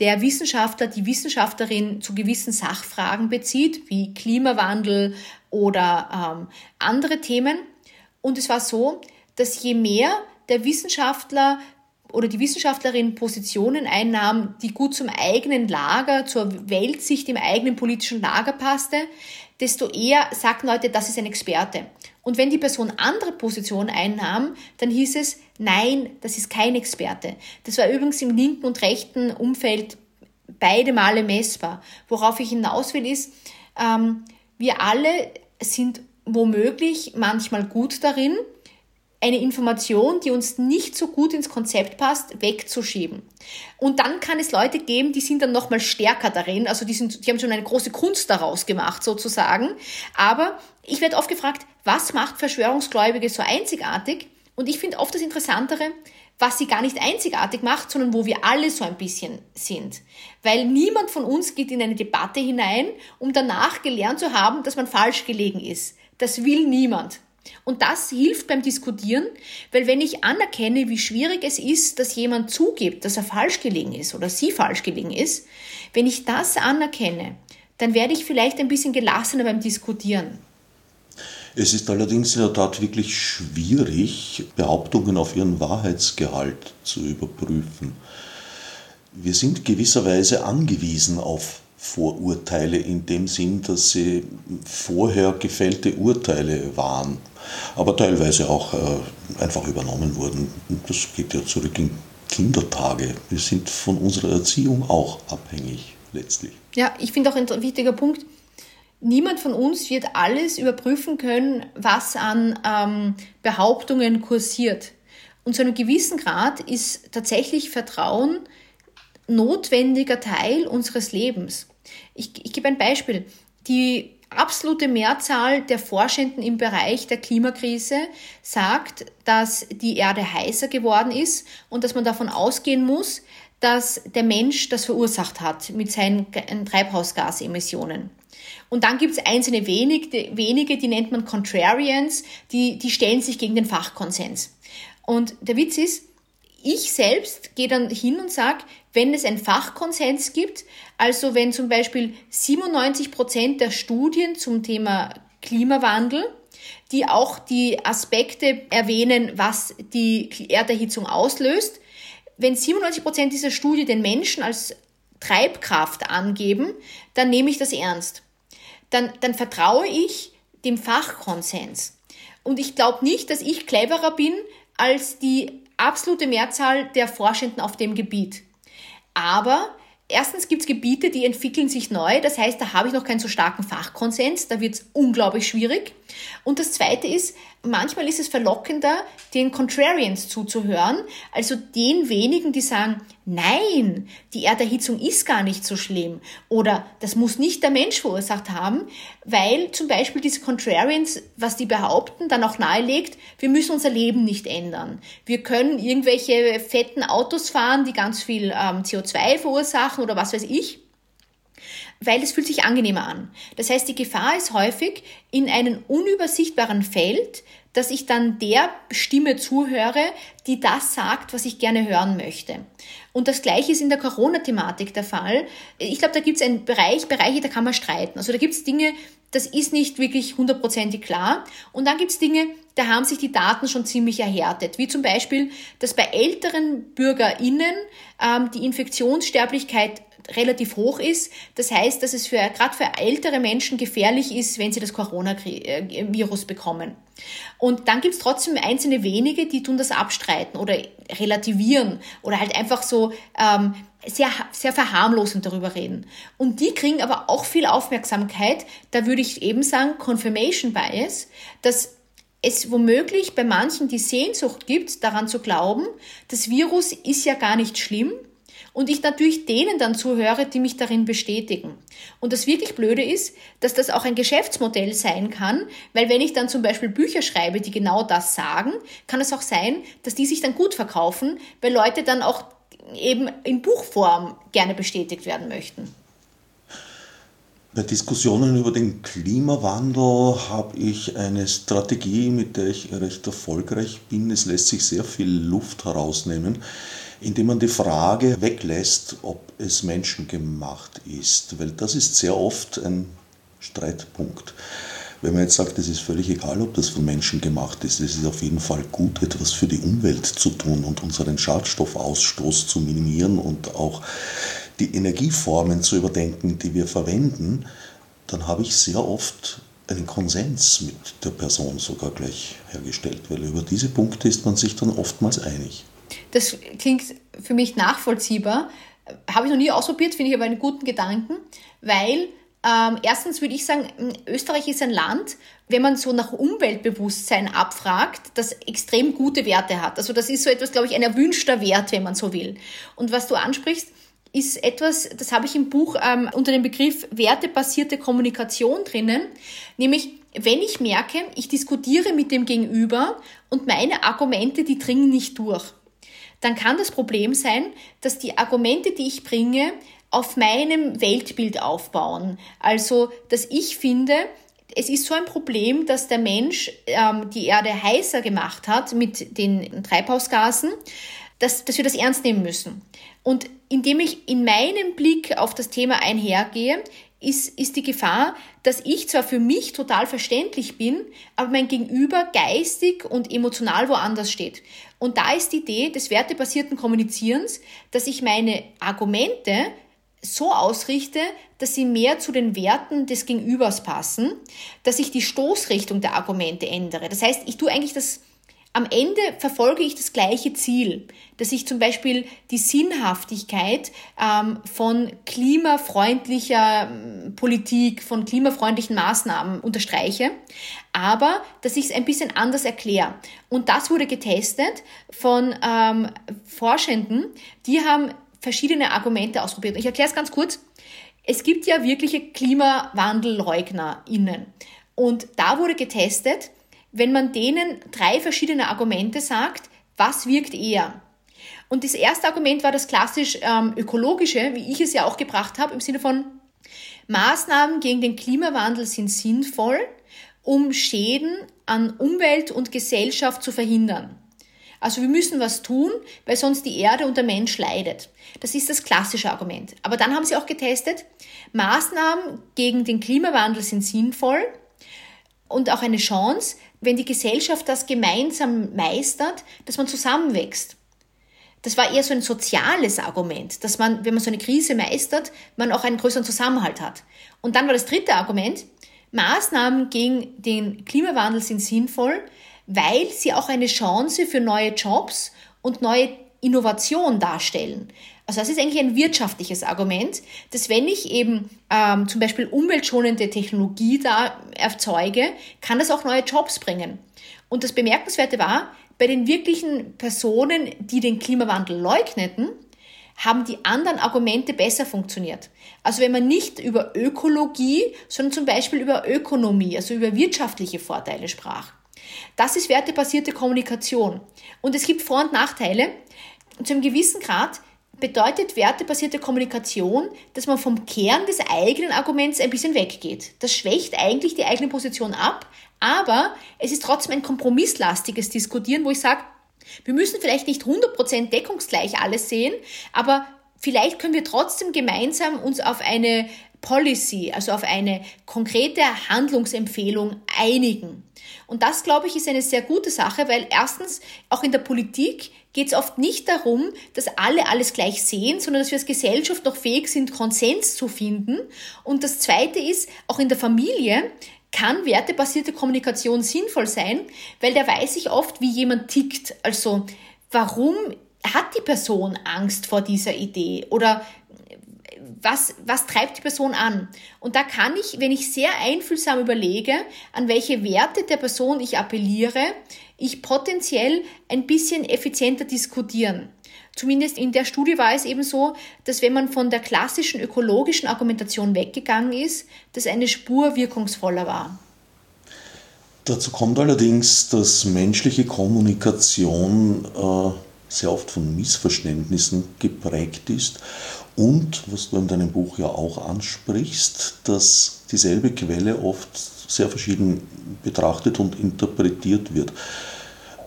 der Wissenschaftler, die Wissenschaftlerin zu gewissen Sachfragen bezieht, wie Klimawandel oder ähm, andere Themen. Und es war so, dass je mehr der Wissenschaftler oder die Wissenschaftlerin Positionen einnahm, die gut zum eigenen Lager, zur Weltsicht im eigenen politischen Lager passte, desto eher sagten Leute, das ist ein Experte. Und wenn die Person andere Positionen einnahm, dann hieß es, nein, das ist kein Experte. Das war übrigens im linken und rechten Umfeld beide Male messbar. Worauf ich hinaus will, ist, ähm, wir alle sind womöglich manchmal gut darin, eine Information, die uns nicht so gut ins Konzept passt, wegzuschieben. Und dann kann es Leute geben, die sind dann nochmal stärker darin, also die, sind, die haben schon eine große Kunst daraus gemacht sozusagen. Aber ich werde oft gefragt, was macht Verschwörungsgläubige so einzigartig? Und ich finde oft das Interessantere, was sie gar nicht einzigartig macht, sondern wo wir alle so ein bisschen sind. Weil niemand von uns geht in eine Debatte hinein, um danach gelernt zu haben, dass man falsch gelegen ist. Das will niemand. Und das hilft beim Diskutieren, weil wenn ich anerkenne, wie schwierig es ist, dass jemand zugibt, dass er falsch gelegen ist oder sie falsch gelegen ist, wenn ich das anerkenne, dann werde ich vielleicht ein bisschen gelassener beim Diskutieren. Es ist allerdings in der Tat wirklich schwierig, Behauptungen auf ihren Wahrheitsgehalt zu überprüfen. Wir sind gewisserweise angewiesen auf Vorurteile in dem Sinn, dass sie vorher gefällte Urteile waren, aber teilweise auch äh, einfach übernommen wurden. Das geht ja zurück in Kindertage. Wir sind von unserer Erziehung auch abhängig letztlich. Ja, ich finde auch ein wichtiger Punkt. Niemand von uns wird alles überprüfen können, was an ähm, Behauptungen kursiert. Und zu einem gewissen Grad ist tatsächlich Vertrauen notwendiger Teil unseres Lebens. Ich, ich gebe ein Beispiel. Die absolute Mehrzahl der Forschenden im Bereich der Klimakrise sagt, dass die Erde heißer geworden ist und dass man davon ausgehen muss, dass der Mensch das verursacht hat mit seinen Treibhausgasemissionen. Und dann gibt es einzelne wenige, wenige, die nennt man Contrarians, die, die stellen sich gegen den Fachkonsens. Und der Witz ist, ich selbst gehe dann hin und sage, wenn es einen Fachkonsens gibt, also wenn zum Beispiel 97 Prozent der Studien zum Thema Klimawandel, die auch die Aspekte erwähnen, was die Erderhitzung auslöst, wenn 97 Prozent dieser Studie den Menschen als Treibkraft angeben, dann nehme ich das ernst. Dann, dann vertraue ich dem Fachkonsens. Und ich glaube nicht, dass ich cleverer bin als die absolute Mehrzahl der Forschenden auf dem Gebiet. Aber erstens gibt es Gebiete, die entwickeln sich neu. Das heißt, da habe ich noch keinen so starken Fachkonsens. Da wird es unglaublich schwierig. Und das Zweite ist, manchmal ist es verlockender, den Contrarians zuzuhören, also den wenigen, die sagen, nein, die Erderhitzung ist gar nicht so schlimm oder das muss nicht der Mensch verursacht haben, weil zum Beispiel diese Contrarians, was die behaupten, dann auch nahelegt, wir müssen unser Leben nicht ändern. Wir können irgendwelche fetten Autos fahren, die ganz viel ähm, CO2 verursachen oder was weiß ich weil es fühlt sich angenehmer an. Das heißt, die Gefahr ist häufig in einem unübersichtbaren Feld, dass ich dann der Stimme zuhöre, die das sagt, was ich gerne hören möchte. Und das Gleiche ist in der Corona-Thematik der Fall. Ich glaube, da gibt es einen Bereich, Bereiche, da kann man streiten. Also da gibt es Dinge, das ist nicht wirklich hundertprozentig klar. Und dann gibt es Dinge, da haben sich die Daten schon ziemlich erhärtet. Wie zum Beispiel, dass bei älteren BürgerInnen ähm, die Infektionssterblichkeit relativ hoch ist. Das heißt, dass es für, gerade für ältere Menschen gefährlich ist, wenn sie das Coronavirus bekommen. Und dann gibt's trotzdem einzelne wenige, die tun das abstreiten oder relativieren oder halt einfach so ähm, sehr, sehr verharmlosend darüber reden. Und die kriegen aber auch viel Aufmerksamkeit. Da würde ich eben sagen, Confirmation Bias, dass es womöglich bei manchen die Sehnsucht gibt, daran zu glauben, das Virus ist ja gar nicht schlimm und ich natürlich denen dann zuhöre, die mich darin bestätigen. Und das wirklich Blöde ist, dass das auch ein Geschäftsmodell sein kann, weil wenn ich dann zum Beispiel Bücher schreibe, die genau das sagen, kann es auch sein, dass die sich dann gut verkaufen, weil Leute dann auch eben in Buchform gerne bestätigt werden möchten. Bei Diskussionen über den Klimawandel habe ich eine Strategie, mit der ich recht erfolgreich bin. Es lässt sich sehr viel Luft herausnehmen, indem man die Frage weglässt, ob es menschengemacht ist. Weil das ist sehr oft ein Streitpunkt. Wenn man jetzt sagt, es ist völlig egal, ob das von Menschen gemacht ist, es ist auf jeden Fall gut, etwas für die Umwelt zu tun und unseren Schadstoffausstoß zu minimieren und auch die Energieformen zu überdenken, die wir verwenden, dann habe ich sehr oft einen Konsens mit der Person sogar gleich hergestellt, weil über diese Punkte ist man sich dann oftmals einig. Das klingt für mich nachvollziehbar. Habe ich noch nie ausprobiert, finde ich aber einen guten Gedanken, weil ähm, erstens würde ich sagen, Österreich ist ein Land, wenn man so nach Umweltbewusstsein abfragt, das extrem gute Werte hat. Also das ist so etwas, glaube ich, ein erwünschter Wert, wenn man so will. Und was du ansprichst, ist etwas, das habe ich im Buch ähm, unter dem Begriff wertebasierte Kommunikation drinnen, nämlich wenn ich merke, ich diskutiere mit dem Gegenüber und meine Argumente, die dringen nicht durch, dann kann das Problem sein, dass die Argumente, die ich bringe, auf meinem Weltbild aufbauen. Also, dass ich finde, es ist so ein Problem, dass der Mensch ähm, die Erde heißer gemacht hat mit den Treibhausgasen, dass, dass wir das ernst nehmen müssen. Und indem ich in meinem Blick auf das Thema einhergehe, ist, ist die Gefahr, dass ich zwar für mich total verständlich bin, aber mein Gegenüber geistig und emotional woanders steht. Und da ist die Idee des wertebasierten Kommunizierens, dass ich meine Argumente so ausrichte, dass sie mehr zu den Werten des Gegenübers passen, dass ich die Stoßrichtung der Argumente ändere. Das heißt, ich tue eigentlich das, am Ende verfolge ich das gleiche Ziel, dass ich zum Beispiel die Sinnhaftigkeit ähm, von klimafreundlicher ähm, Politik, von klimafreundlichen Maßnahmen unterstreiche, aber dass ich es ein bisschen anders erkläre. Und das wurde getestet von ähm, Forschenden, die haben verschiedene Argumente ausprobiert. Ich erkläre es ganz kurz. Es gibt ja wirkliche KlimawandelleugnerInnen. Und da wurde getestet, wenn man denen drei verschiedene Argumente sagt, was wirkt eher? Und das erste Argument war das klassisch ähm, ökologische, wie ich es ja auch gebracht habe, im Sinne von Maßnahmen gegen den Klimawandel sind sinnvoll, um Schäden an Umwelt und Gesellschaft zu verhindern. Also wir müssen was tun, weil sonst die Erde und der Mensch leidet. Das ist das klassische Argument. Aber dann haben sie auch getestet, Maßnahmen gegen den Klimawandel sind sinnvoll und auch eine Chance, wenn die Gesellschaft das gemeinsam meistert, dass man zusammenwächst. Das war eher so ein soziales Argument, dass man, wenn man so eine Krise meistert, man auch einen größeren Zusammenhalt hat. Und dann war das dritte Argument, Maßnahmen gegen den Klimawandel sind sinnvoll, weil sie auch eine Chance für neue Jobs und neue Innovation darstellen. Also das ist eigentlich ein wirtschaftliches Argument, dass wenn ich eben ähm, zum Beispiel umweltschonende Technologie da erzeuge, kann das auch neue Jobs bringen. Und das Bemerkenswerte war, bei den wirklichen Personen, die den Klimawandel leugneten, haben die anderen Argumente besser funktioniert. Also wenn man nicht über Ökologie, sondern zum Beispiel über Ökonomie, also über wirtschaftliche Vorteile sprach. Das ist wertebasierte Kommunikation. Und es gibt Vor- und Nachteile. zu einem gewissen Grad bedeutet wertebasierte Kommunikation, dass man vom Kern des eigenen Arguments ein bisschen weggeht. Das schwächt eigentlich die eigene Position ab, aber es ist trotzdem ein kompromisslastiges Diskutieren, wo ich sage, wir müssen vielleicht nicht 100% deckungsgleich alles sehen, aber vielleicht können wir trotzdem gemeinsam uns auf eine Policy, also auf eine konkrete Handlungsempfehlung einigen. Und das, glaube ich, ist eine sehr gute Sache, weil erstens auch in der Politik geht es oft nicht darum, dass alle alles gleich sehen, sondern dass wir als Gesellschaft noch fähig sind, Konsens zu finden. Und das Zweite ist, auch in der Familie kann wertebasierte Kommunikation sinnvoll sein, weil da weiß ich oft, wie jemand tickt. Also warum hat die Person Angst vor dieser Idee oder was, was treibt die Person an? Und da kann ich, wenn ich sehr einfühlsam überlege, an welche Werte der Person ich appelliere, ich potenziell ein bisschen effizienter diskutieren. Zumindest in der Studie war es eben so, dass wenn man von der klassischen ökologischen Argumentation weggegangen ist, das eine Spur wirkungsvoller war. Dazu kommt allerdings, dass menschliche Kommunikation äh sehr oft von Missverständnissen geprägt ist und, was du in deinem Buch ja auch ansprichst, dass dieselbe Quelle oft sehr verschieden betrachtet und interpretiert wird.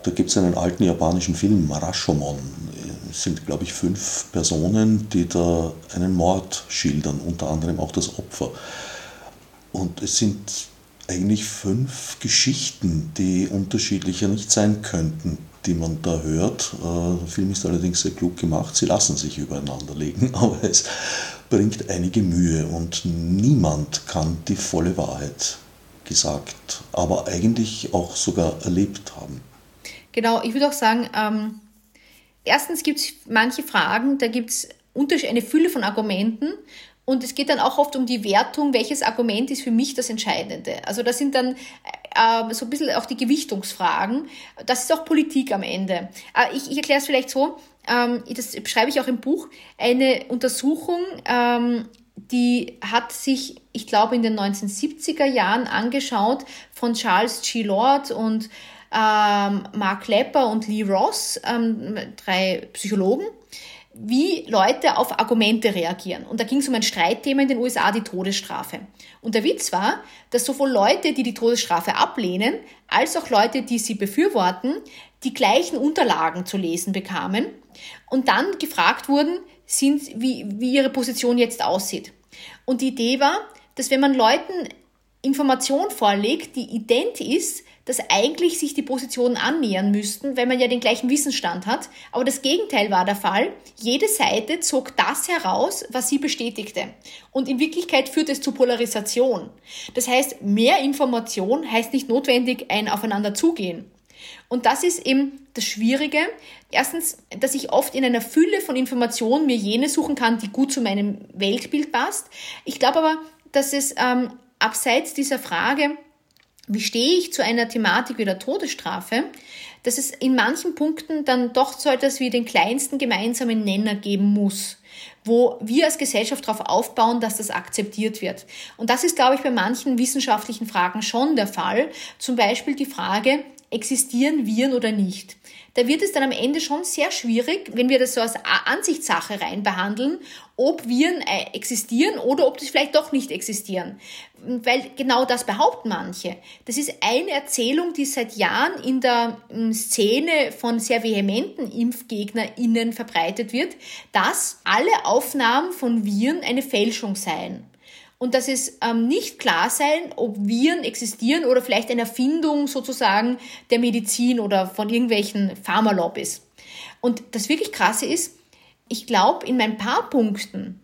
Da gibt es einen alten japanischen Film, Rashomon. Es sind, glaube ich, fünf Personen, die da einen Mord schildern, unter anderem auch das Opfer. Und es sind eigentlich fünf Geschichten, die unterschiedlicher nicht sein könnten, die man da hört. Äh, der Film ist allerdings sehr klug gemacht. Sie lassen sich übereinander legen, aber es bringt einige Mühe und niemand kann die volle Wahrheit gesagt, aber eigentlich auch sogar erlebt haben. Genau, ich würde auch sagen, ähm, erstens gibt es manche Fragen, da gibt es eine Fülle von Argumenten und es geht dann auch oft um die Wertung, welches Argument ist für mich das Entscheidende. Also das sind dann äh, so ein bisschen auch die Gewichtungsfragen. Das ist auch Politik am Ende. Äh, ich, ich erkläre es vielleicht so, ähm, das beschreibe ich auch im Buch, eine Untersuchung, ähm, die hat sich, ich glaube, in den 1970er Jahren angeschaut von Charles G. Lord und ähm, Mark Lepper und Lee Ross, ähm, drei Psychologen, wie Leute auf Argumente reagieren. Und da ging es um ein Streitthema in den USA, die Todesstrafe. Und der Witz war, dass sowohl Leute, die die Todesstrafe ablehnen, als auch Leute, die sie befürworten, die gleichen Unterlagen zu lesen bekamen und dann gefragt wurden, sind, wie, wie ihre Position jetzt aussieht. Und die Idee war, dass wenn man Leuten Information vorlegt, die ident ist, dass eigentlich sich die Positionen annähern müssten, weil man ja den gleichen Wissensstand hat. Aber das Gegenteil war der Fall. Jede Seite zog das heraus, was sie bestätigte. Und in Wirklichkeit führt es zu Polarisation. Das heißt, mehr Information heißt nicht notwendig ein Aufeinanderzugehen. Und das ist eben das Schwierige. Erstens, dass ich oft in einer Fülle von Informationen mir jene suchen kann, die gut zu meinem Weltbild passt. Ich glaube aber, dass es ähm, abseits dieser Frage, wie stehe ich zu einer Thematik wie der Todesstrafe, dass es in manchen Punkten dann doch so etwas wie den kleinsten gemeinsamen Nenner geben muss, wo wir als Gesellschaft darauf aufbauen, dass das akzeptiert wird. Und das ist, glaube ich, bei manchen wissenschaftlichen Fragen schon der Fall. Zum Beispiel die Frage, existieren Viren oder nicht? da wird es dann am Ende schon sehr schwierig, wenn wir das so als Ansichtssache rein behandeln, ob Viren äh, existieren oder ob das vielleicht doch nicht existieren. Weil genau das behaupten manche. Das ist eine Erzählung, die seit Jahren in der hm, Szene von sehr vehementen ImpfgegnerInnen verbreitet wird, dass alle Aufnahmen von Viren eine Fälschung seien und dass es ähm, nicht klar sein, ob Viren existieren oder vielleicht eine Erfindung sozusagen der Medizin oder von irgendwelchen Pharmalobbys. Und das wirklich Krasse ist, ich glaube, in meinen paar Punkten,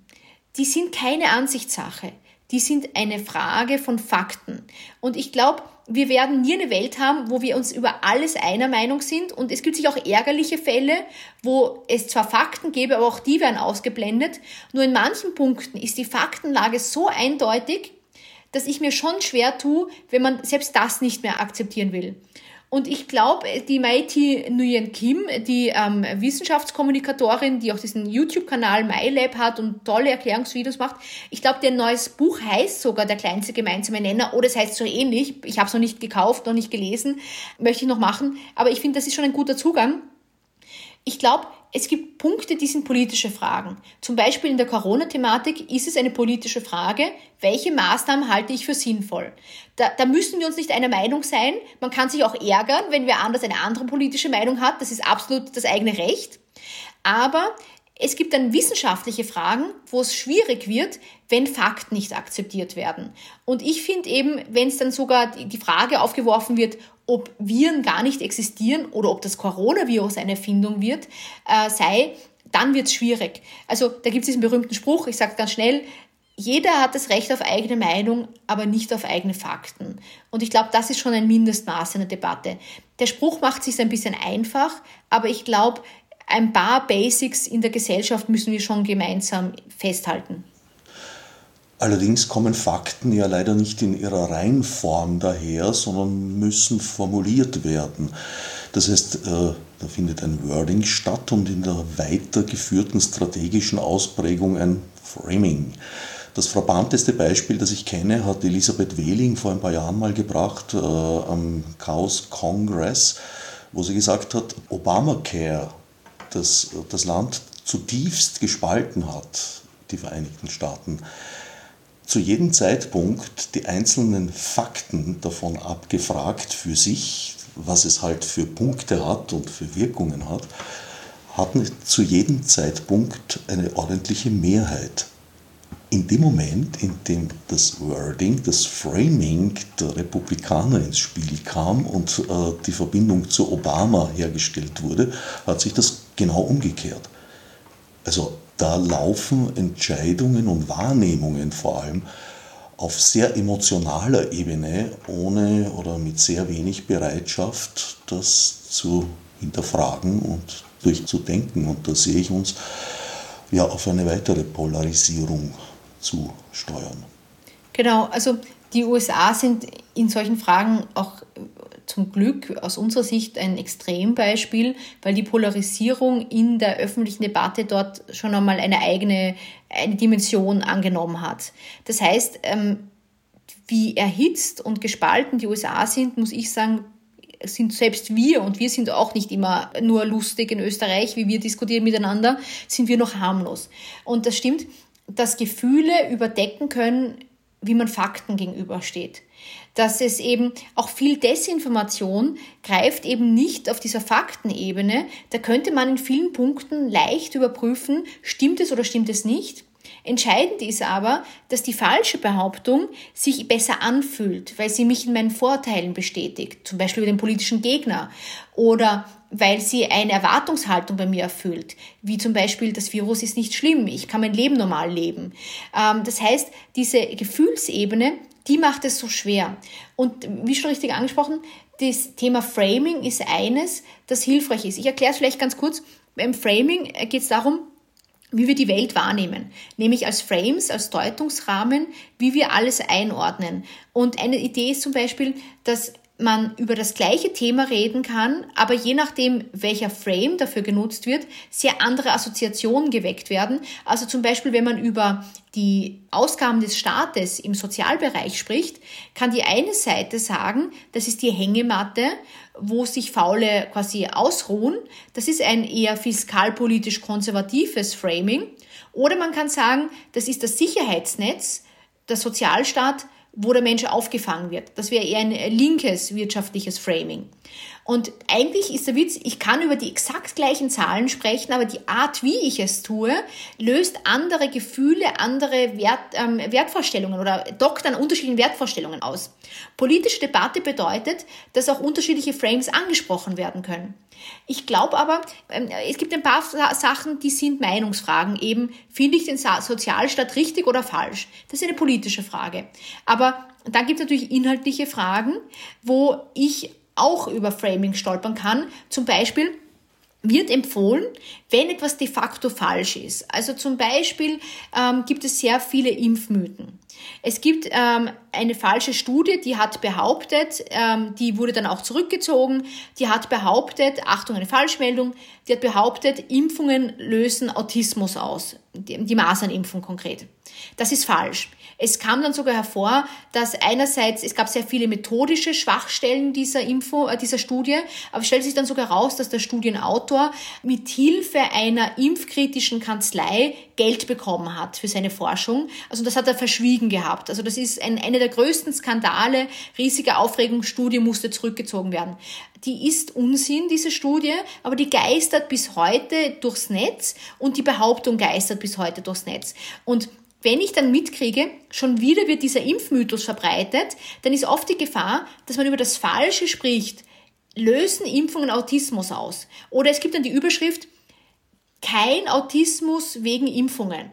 die sind keine Ansichtssache. Die sind eine Frage von Fakten. Und ich glaube, wir werden nie eine Welt haben, wo wir uns über alles einer Meinung sind. Und es gibt sich auch ärgerliche Fälle, wo es zwar Fakten gäbe, aber auch die werden ausgeblendet. Nur in manchen Punkten ist die Faktenlage so eindeutig, dass ich mir schon schwer tue, wenn man selbst das nicht mehr akzeptieren will. Und ich glaube, die Maiti Nguyen Kim, die ähm, Wissenschaftskommunikatorin, die auch diesen YouTube-Kanal MyLab hat und tolle Erklärungsvideos macht, ich glaube, der neues Buch heißt sogar Der kleinste gemeinsame Nenner oder es heißt so ähnlich. Ich habe es noch nicht gekauft, noch nicht gelesen, möchte ich noch machen. Aber ich finde, das ist schon ein guter Zugang. Ich glaube, es gibt Punkte, die sind politische Fragen. Zum Beispiel in der Corona-Thematik ist es eine politische Frage, welche Maßnahmen halte ich für sinnvoll. Da, da müssen wir uns nicht einer Meinung sein. Man kann sich auch ärgern, wenn wer anders eine andere politische Meinung hat. Das ist absolut das eigene Recht. Aber es gibt dann wissenschaftliche Fragen, wo es schwierig wird, wenn Fakten nicht akzeptiert werden. Und ich finde eben, wenn es dann sogar die Frage aufgeworfen wird, ob Viren gar nicht existieren oder ob das Coronavirus eine Erfindung wird, äh, sei, dann wird es schwierig. Also da gibt es diesen berühmten Spruch, ich sage ganz schnell, jeder hat das Recht auf eigene Meinung, aber nicht auf eigene Fakten. Und ich glaube, das ist schon ein Mindestmaß in der Debatte. Der Spruch macht sich ein bisschen einfach, aber ich glaube, ein paar Basics in der Gesellschaft müssen wir schon gemeinsam festhalten. Allerdings kommen Fakten ja leider nicht in ihrer Reinform daher, sondern müssen formuliert werden. Das heißt, äh, da findet ein Wording statt und in der weitergeführten strategischen Ausprägung ein Framing. Das frapanteste Beispiel, das ich kenne, hat Elisabeth Wehling vor ein paar Jahren mal gebracht äh, am Chaos Congress, wo sie gesagt hat, Obamacare das das Land zutiefst gespalten hat, die Vereinigten Staaten, zu jedem Zeitpunkt die einzelnen Fakten davon abgefragt für sich, was es halt für Punkte hat und für Wirkungen hat, hatten zu jedem Zeitpunkt eine ordentliche Mehrheit. In dem Moment, in dem das Wording, das Framing der Republikaner ins Spiel kam und äh, die Verbindung zu Obama hergestellt wurde, hat sich das genau umgekehrt. Also da laufen Entscheidungen und Wahrnehmungen vor allem auf sehr emotionaler Ebene, ohne oder mit sehr wenig Bereitschaft, das zu hinterfragen und durchzudenken. Und da sehe ich uns ja auf eine weitere Polarisierung zu steuern. Genau, also die USA sind in solchen Fragen auch zum Glück aus unserer Sicht ein Extrembeispiel, weil die Polarisierung in der öffentlichen Debatte dort schon einmal eine eigene eine Dimension angenommen hat. Das heißt, ähm, wie erhitzt und gespalten die USA sind, muss ich sagen, sind selbst wir, und wir sind auch nicht immer nur lustig in Österreich, wie wir diskutieren miteinander, sind wir noch harmlos. Und das stimmt, dass Gefühle überdecken können, wie man Fakten gegenübersteht. Dass es eben auch viel Desinformation greift eben nicht auf dieser Faktenebene. Da könnte man in vielen Punkten leicht überprüfen, stimmt es oder stimmt es nicht. Entscheidend ist aber, dass die falsche Behauptung sich besser anfühlt, weil sie mich in meinen Vorteilen bestätigt, zum Beispiel über den politischen Gegner oder weil sie eine Erwartungshaltung bei mir erfüllt, wie zum Beispiel das Virus ist nicht schlimm, ich kann mein Leben normal leben. Ähm, das heißt, diese Gefühlsebene, die macht es so schwer. Und wie schon richtig angesprochen, das Thema Framing ist eines, das hilfreich ist. Ich erkläre es vielleicht ganz kurz. Beim Framing geht es darum, wie wir die Welt wahrnehmen, nämlich als Frames, als Deutungsrahmen, wie wir alles einordnen. Und eine Idee ist zum Beispiel, dass man über das gleiche Thema reden kann, aber je nachdem, welcher Frame dafür genutzt wird, sehr andere Assoziationen geweckt werden. Also zum Beispiel, wenn man über die Ausgaben des Staates im Sozialbereich spricht, kann die eine Seite sagen, das ist die Hängematte, wo sich Faule quasi ausruhen. Das ist ein eher fiskalpolitisch konservatives Framing. Oder man kann sagen, das ist das Sicherheitsnetz, der Sozialstaat, wo der Mensch aufgefangen wird. Das wäre eher ein linkes wirtschaftliches Framing. Und eigentlich ist der Witz, ich kann über die exakt gleichen Zahlen sprechen, aber die Art, wie ich es tue, löst andere Gefühle, andere Wert, ähm, Wertvorstellungen oder dockt an unterschiedlichen Wertvorstellungen aus. Politische Debatte bedeutet, dass auch unterschiedliche Frames angesprochen werden können. Ich glaube aber, ähm, es gibt ein paar Sachen, die sind Meinungsfragen. Eben, finde ich den Sozialstaat richtig oder falsch? Das ist eine politische Frage. Aber dann gibt es natürlich inhaltliche Fragen, wo ich auch über Framing stolpern kann. Zum Beispiel wird empfohlen, wenn etwas de facto falsch ist. Also zum Beispiel ähm, gibt es sehr viele Impfmythen. Es gibt ähm, eine falsche Studie, die hat behauptet, ähm, die wurde dann auch zurückgezogen, die hat behauptet, Achtung, eine Falschmeldung, die hat behauptet, Impfungen lösen Autismus aus, die, die Masernimpfung konkret. Das ist falsch. Es kam dann sogar hervor, dass einerseits, es gab sehr viele methodische Schwachstellen dieser Info, äh, dieser Studie, aber es stellt sich dann sogar heraus, dass der Studienautor mit Hilfe einer impfkritischen Kanzlei Geld bekommen hat für seine Forschung. Also das hat er verschwiegen gehabt. Also das ist ein, eine der größten Skandale, riesige Aufregungsstudie musste zurückgezogen werden. Die ist Unsinn, diese Studie, aber die geistert bis heute durchs Netz und die Behauptung geistert bis heute durchs Netz. Und wenn ich dann mitkriege, schon wieder wird dieser Impfmythos verbreitet, dann ist oft die Gefahr, dass man über das Falsche spricht. Lösen Impfungen Autismus aus? Oder es gibt dann die Überschrift, kein Autismus wegen Impfungen.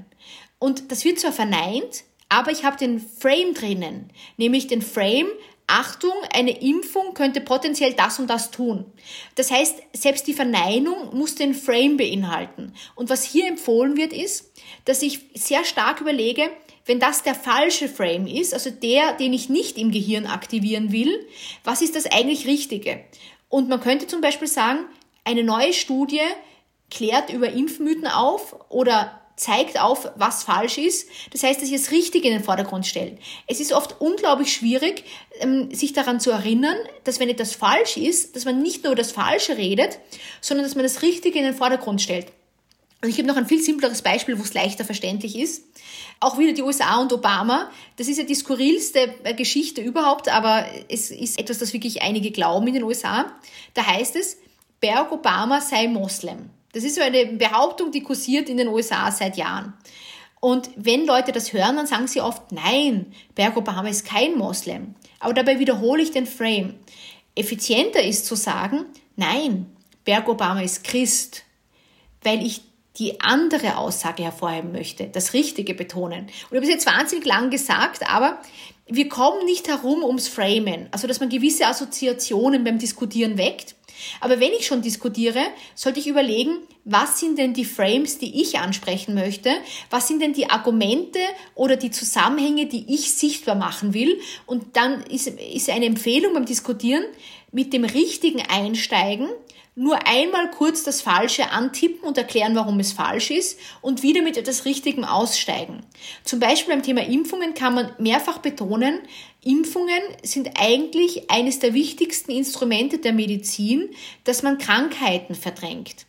Und das wird zwar verneint, aber ich habe den Frame drinnen, nämlich den Frame, Achtung, eine Impfung könnte potenziell das und das tun. Das heißt, selbst die Verneinung muss den Frame beinhalten. Und was hier empfohlen wird, ist, dass ich sehr stark überlege, wenn das der falsche Frame ist, also der, den ich nicht im Gehirn aktivieren will, was ist das eigentlich Richtige? Und man könnte zum Beispiel sagen, eine neue Studie klärt über Impfmythen auf oder zeigt auf, was falsch ist. Das heißt, dass ich das Richtige in den Vordergrund stelle. Es ist oft unglaublich schwierig, ähm, sich daran zu erinnern, dass wenn etwas falsch ist, dass man nicht nur das Falsche redet, sondern dass man das Richtige in den Vordergrund stellt. Und ich habe noch ein viel simpleres Beispiel, wo es leichter verständlich ist. Auch wieder die USA und Obama. Das ist ja die skurrilste äh, Geschichte überhaupt, aber es ist etwas, das wirklich einige glauben in den USA. Da heißt es, Barack Obama sei Moslem. Das ist so eine Behauptung, die kursiert in den USA seit Jahren. Und wenn Leute das hören, dann sagen sie oft, nein, Barack Obama ist kein Moslem. Aber dabei wiederhole ich den Frame. Effizienter ist zu sagen, nein, Barack Obama ist Christ, weil ich die andere Aussage hervorheben möchte, das Richtige betonen. Und ich habe es jetzt wahnsinnig lang gesagt, aber wir kommen nicht herum ums Framen, also dass man gewisse Assoziationen beim Diskutieren weckt. Aber wenn ich schon diskutiere, sollte ich überlegen, was sind denn die Frames, die ich ansprechen möchte? Was sind denn die Argumente oder die Zusammenhänge, die ich sichtbar machen will? Und dann ist, ist eine Empfehlung beim Diskutieren, mit dem Richtigen einsteigen nur einmal kurz das Falsche antippen und erklären, warum es falsch ist und wieder mit etwas Richtigem aussteigen. Zum Beispiel beim Thema Impfungen kann man mehrfach betonen, Impfungen sind eigentlich eines der wichtigsten Instrumente der Medizin, dass man Krankheiten verdrängt.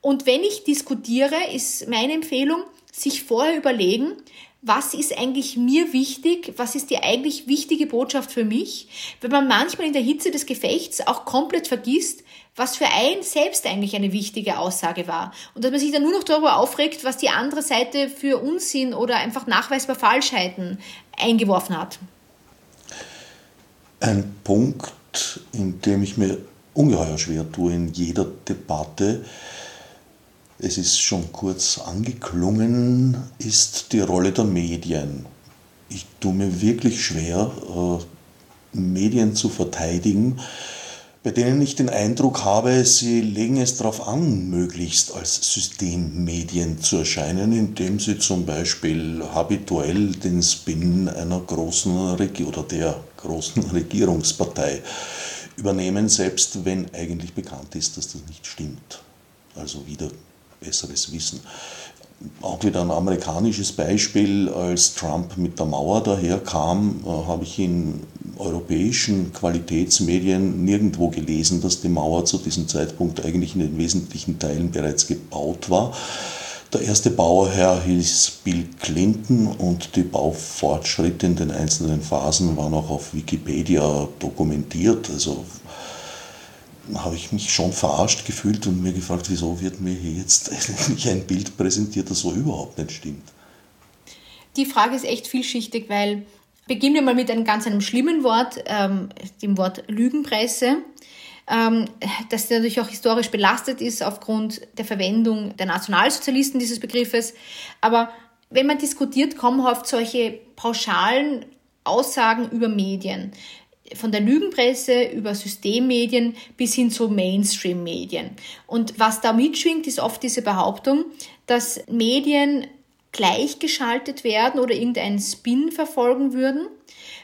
Und wenn ich diskutiere, ist meine Empfehlung, sich vorher überlegen, was ist eigentlich mir wichtig, was ist die eigentlich wichtige Botschaft für mich, wenn man manchmal in der Hitze des Gefechts auch komplett vergisst, was für ein selbst eigentlich eine wichtige Aussage war. Und dass man sich dann nur noch darüber aufregt, was die andere Seite für Unsinn oder einfach nachweisbar Falschheiten eingeworfen hat. Ein Punkt, in dem ich mir ungeheuer schwer tue in jeder Debatte, es ist schon kurz angeklungen, ist die Rolle der Medien. Ich tue mir wirklich schwer, äh, Medien zu verteidigen, bei denen ich den Eindruck habe, sie legen es darauf an, möglichst als Systemmedien zu erscheinen, indem sie zum Beispiel habituell den Spin einer großen Reg oder der großen Regierungspartei übernehmen, selbst wenn eigentlich bekannt ist, dass das nicht stimmt. Also wieder besseres Wissen. Auch wieder ein amerikanisches Beispiel, als Trump mit der Mauer daherkam, äh, habe ich in europäischen Qualitätsmedien nirgendwo gelesen, dass die Mauer zu diesem Zeitpunkt eigentlich in den wesentlichen Teilen bereits gebaut war. Der erste Bauherr hieß Bill Clinton und die Baufortschritte in den einzelnen Phasen waren auch auf Wikipedia dokumentiert. Also habe ich mich schon verarscht gefühlt und mir gefragt, wieso wird mir hier jetzt eigentlich ein Bild präsentiert, das so überhaupt nicht stimmt. Die Frage ist echt vielschichtig, weil beginnen wir mal mit einem ganz einem schlimmen Wort, ähm, dem Wort Lügenpresse, ähm, das natürlich auch historisch belastet ist aufgrund der Verwendung der Nationalsozialisten dieses Begriffes. Aber wenn man diskutiert, kommen oft solche pauschalen Aussagen über Medien von der Lügenpresse über Systemmedien bis hin zu Mainstream-Medien. Und was da mitschwingt, ist oft diese Behauptung, dass Medien gleichgeschaltet werden oder irgendeinen Spin verfolgen würden.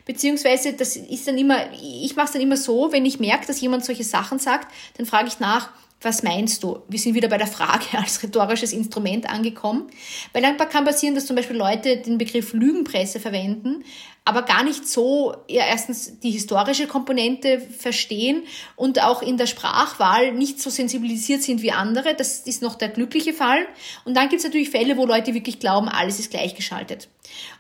Beziehungsweise, das ist dann immer, ich mache es dann immer so, wenn ich merke, dass jemand solche Sachen sagt, dann frage ich nach, was meinst du? Wir sind wieder bei der Frage als rhetorisches Instrument angekommen. Weil dann kann passieren, dass zum Beispiel Leute den Begriff Lügenpresse verwenden, aber gar nicht so ja, erstens die historische Komponente verstehen und auch in der Sprachwahl nicht so sensibilisiert sind wie andere. Das ist noch der glückliche Fall. Und dann gibt es natürlich Fälle, wo Leute wirklich glauben, alles ist gleichgeschaltet.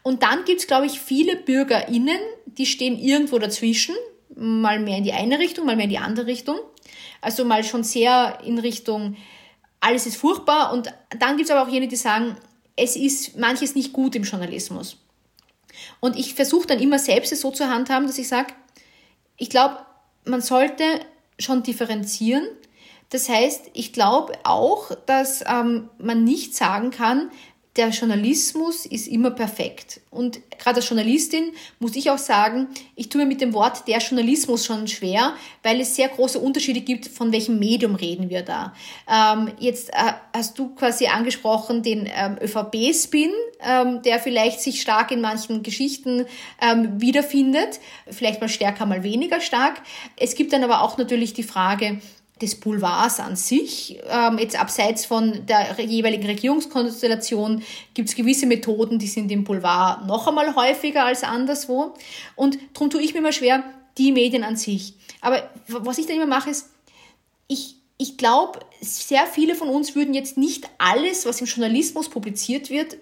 Und dann gibt es, glaube ich, viele BürgerInnen, die stehen irgendwo dazwischen, mal mehr in die eine Richtung, mal mehr in die andere Richtung. Also mal schon sehr in Richtung, alles ist furchtbar. Und dann gibt es aber auch jene, die sagen, es ist manches nicht gut im Journalismus. Und ich versuche dann immer selbst es so zu handhaben, dass ich sage, ich glaube, man sollte schon differenzieren. Das heißt, ich glaube auch, dass ähm, man nicht sagen kann, der Journalismus ist immer perfekt. Und gerade als Journalistin muss ich auch sagen, ich tue mir mit dem Wort der Journalismus schon schwer, weil es sehr große Unterschiede gibt, von welchem Medium reden wir da. Ähm, jetzt äh, hast du quasi angesprochen den ähm, ÖVP-Spin, ähm, der vielleicht sich stark in manchen Geschichten ähm, wiederfindet, vielleicht mal stärker, mal weniger stark. Es gibt dann aber auch natürlich die Frage, des Boulevards an sich. Ähm, jetzt abseits von der jeweiligen Regierungskonstellation gibt es gewisse Methoden, die sind im Boulevard noch einmal häufiger als anderswo. Und darum tue ich mir immer schwer, die Medien an sich. Aber was ich dann immer mache, ist, ich, ich glaube, sehr viele von uns würden jetzt nicht alles, was im Journalismus publiziert wird,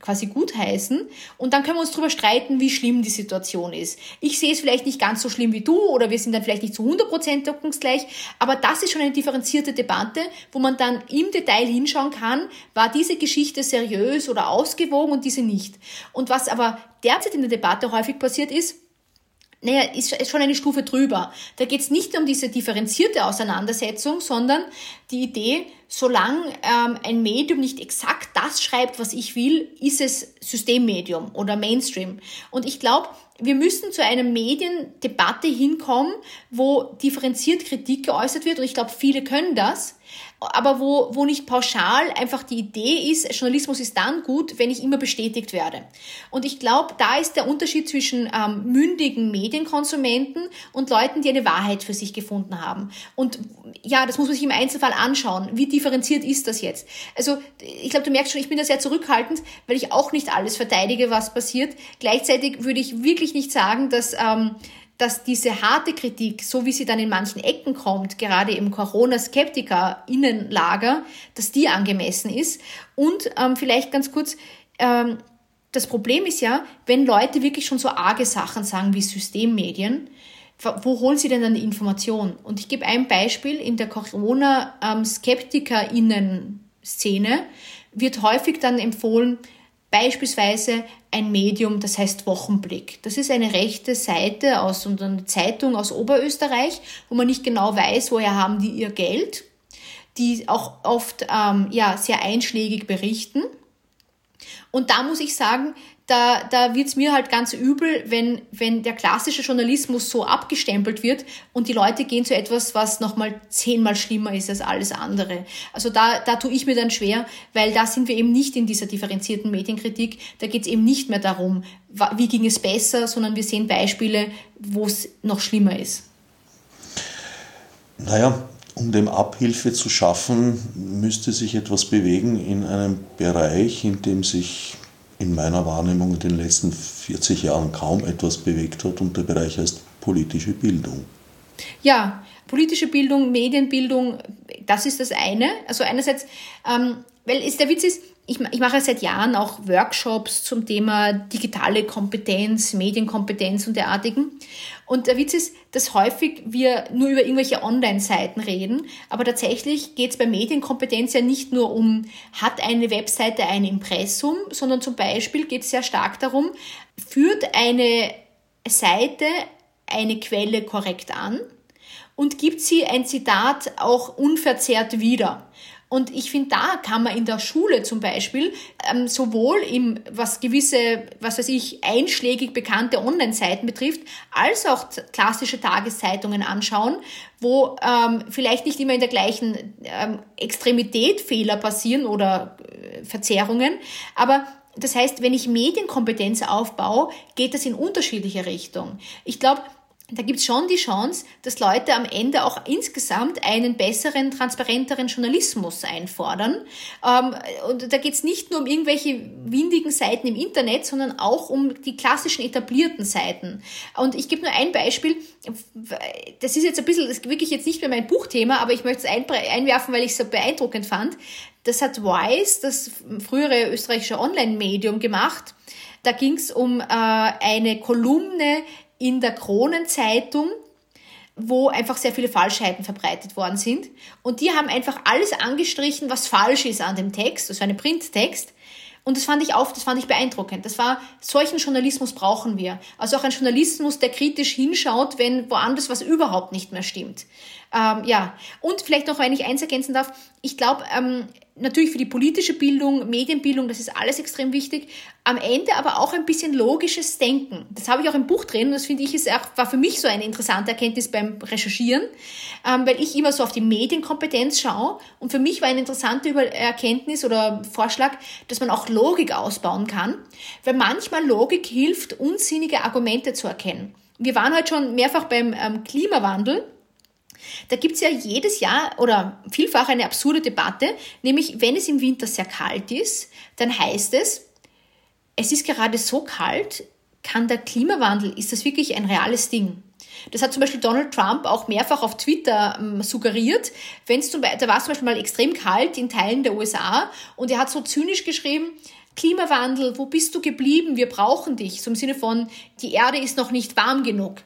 quasi gutheißen. Und dann können wir uns darüber streiten, wie schlimm die Situation ist. Ich sehe es vielleicht nicht ganz so schlimm wie du oder wir sind dann vielleicht nicht zu 100% deckungsgleich. Aber das ist schon eine differenzierte Debatte, wo man dann im Detail hinschauen kann, war diese Geschichte seriös oder ausgewogen und diese nicht. Und was aber derzeit in der Debatte häufig passiert ist, naja, ist, ist schon eine Stufe drüber. Da geht es nicht um diese differenzierte Auseinandersetzung, sondern die Idee, solange ähm, ein Medium nicht exakt das schreibt, was ich will, ist es Systemmedium oder Mainstream. Und ich glaube, wir müssen zu einer Mediendebatte hinkommen, wo differenziert Kritik geäußert wird. Und ich glaube, viele können das aber wo, wo nicht pauschal einfach die Idee ist, Journalismus ist dann gut, wenn ich immer bestätigt werde. Und ich glaube, da ist der Unterschied zwischen ähm, mündigen Medienkonsumenten und Leuten, die eine Wahrheit für sich gefunden haben. Und ja, das muss man sich im Einzelfall anschauen. Wie differenziert ist das jetzt? Also ich glaube, du merkst schon, ich bin da sehr zurückhaltend, weil ich auch nicht alles verteidige, was passiert. Gleichzeitig würde ich wirklich nicht sagen, dass... Ähm, dass diese harte Kritik, so wie sie dann in manchen Ecken kommt, gerade im Corona-Skeptiker-Innenlager, dass die angemessen ist. Und ähm, vielleicht ganz kurz, ähm, das Problem ist ja, wenn Leute wirklich schon so arge Sachen sagen wie Systemmedien, wo holen sie denn dann die Information? Und ich gebe ein Beispiel, in der Corona-SkeptikerInnen-Szene wird häufig dann empfohlen, Beispielsweise ein Medium, das heißt Wochenblick. Das ist eine rechte Seite aus und eine Zeitung aus Oberösterreich, wo man nicht genau weiß, woher haben die ihr Geld, die auch oft ähm, ja, sehr einschlägig berichten. Und da muss ich sagen, da, da wird's mir halt ganz übel, wenn, wenn der klassische Journalismus so abgestempelt wird und die Leute gehen zu etwas, was nochmal zehnmal schlimmer ist als alles andere. Also da, da tue ich mir dann schwer, weil da sind wir eben nicht in dieser differenzierten Medienkritik. Da geht's eben nicht mehr darum, wie ging es besser, sondern wir sehen Beispiele, wo es noch schlimmer ist. Naja, um dem Abhilfe zu schaffen, müsste sich etwas bewegen in einem Bereich, in dem sich in meiner Wahrnehmung in den letzten 40 Jahren kaum etwas bewegt hat und der Bereich heißt politische Bildung. Ja, politische Bildung, Medienbildung, das ist das eine. Also einerseits, ähm, weil es, der Witz ist, ich, ich mache seit Jahren auch Workshops zum Thema digitale Kompetenz, Medienkompetenz und derartigen. Und der Witz ist, dass häufig wir nur über irgendwelche Online-Seiten reden, aber tatsächlich geht es bei Medienkompetenz ja nicht nur um, hat eine Webseite ein Impressum, sondern zum Beispiel geht es sehr stark darum, führt eine Seite eine Quelle korrekt an und gibt sie ein Zitat auch unverzerrt wieder. Und ich finde, da kann man in der Schule zum Beispiel ähm, sowohl im, was gewisse, was weiß ich, einschlägig bekannte Online-Seiten betrifft, als auch klassische Tageszeitungen anschauen, wo ähm, vielleicht nicht immer in der gleichen ähm, Extremität Fehler passieren oder äh, Verzerrungen, aber das heißt, wenn ich Medienkompetenz aufbaue, geht das in unterschiedliche Richtungen. Ich glaube, da gibt es schon die Chance, dass Leute am Ende auch insgesamt einen besseren, transparenteren Journalismus einfordern. Ähm, und da geht es nicht nur um irgendwelche windigen Seiten im Internet, sondern auch um die klassischen etablierten Seiten. Und ich gebe nur ein Beispiel. Das ist jetzt ein bisschen, das ist wirklich jetzt nicht mehr mein Buchthema, aber ich möchte es einwerfen, weil ich es so beeindruckend fand. Das hat Wise, das frühere österreichische Online-Medium, gemacht. Da ging es um äh, eine Kolumne in der Kronenzeitung, wo einfach sehr viele Falschheiten verbreitet worden sind. Und die haben einfach alles angestrichen, was falsch ist an dem Text, das war ein Printtext. Und das fand ich auf, das fand ich beeindruckend. Das war, solchen Journalismus brauchen wir. Also auch ein Journalismus, der kritisch hinschaut, wenn woanders was überhaupt nicht mehr stimmt. Ähm, ja, und vielleicht noch, wenn ich eins ergänzen darf, ich glaube, ähm, natürlich für die politische Bildung, Medienbildung, das ist alles extrem wichtig. Am Ende aber auch ein bisschen logisches Denken. Das habe ich auch im Buch drin und das finde ich ist auch, war für mich so eine interessante Erkenntnis beim Recherchieren, ähm, weil ich immer so auf die Medienkompetenz schaue und für mich war eine interessante Erkenntnis oder Vorschlag, dass man auch Logik ausbauen kann, weil manchmal Logik hilft, unsinnige Argumente zu erkennen. Wir waren heute schon mehrfach beim ähm, Klimawandel Da gibt's ja jedes Jahr oder vielfach eine absurde Debatte, nämlich wenn es im Winter sehr kalt ist, dann heißt es, es ist gerade so kalt, kann der Klimawandel, ist das wirklich ein reales Ding? Das hat zum Beispiel Donald Trump auch mehrfach auf Twitter ähm, suggeriert. Wenn's zum, da war es zum Beispiel mal extrem kalt in Teilen der USA und er hat so zynisch geschrieben, Klimawandel, wo bist du geblieben? Wir brauchen dich. So im Sinne von, die Erde ist noch nicht warm genug.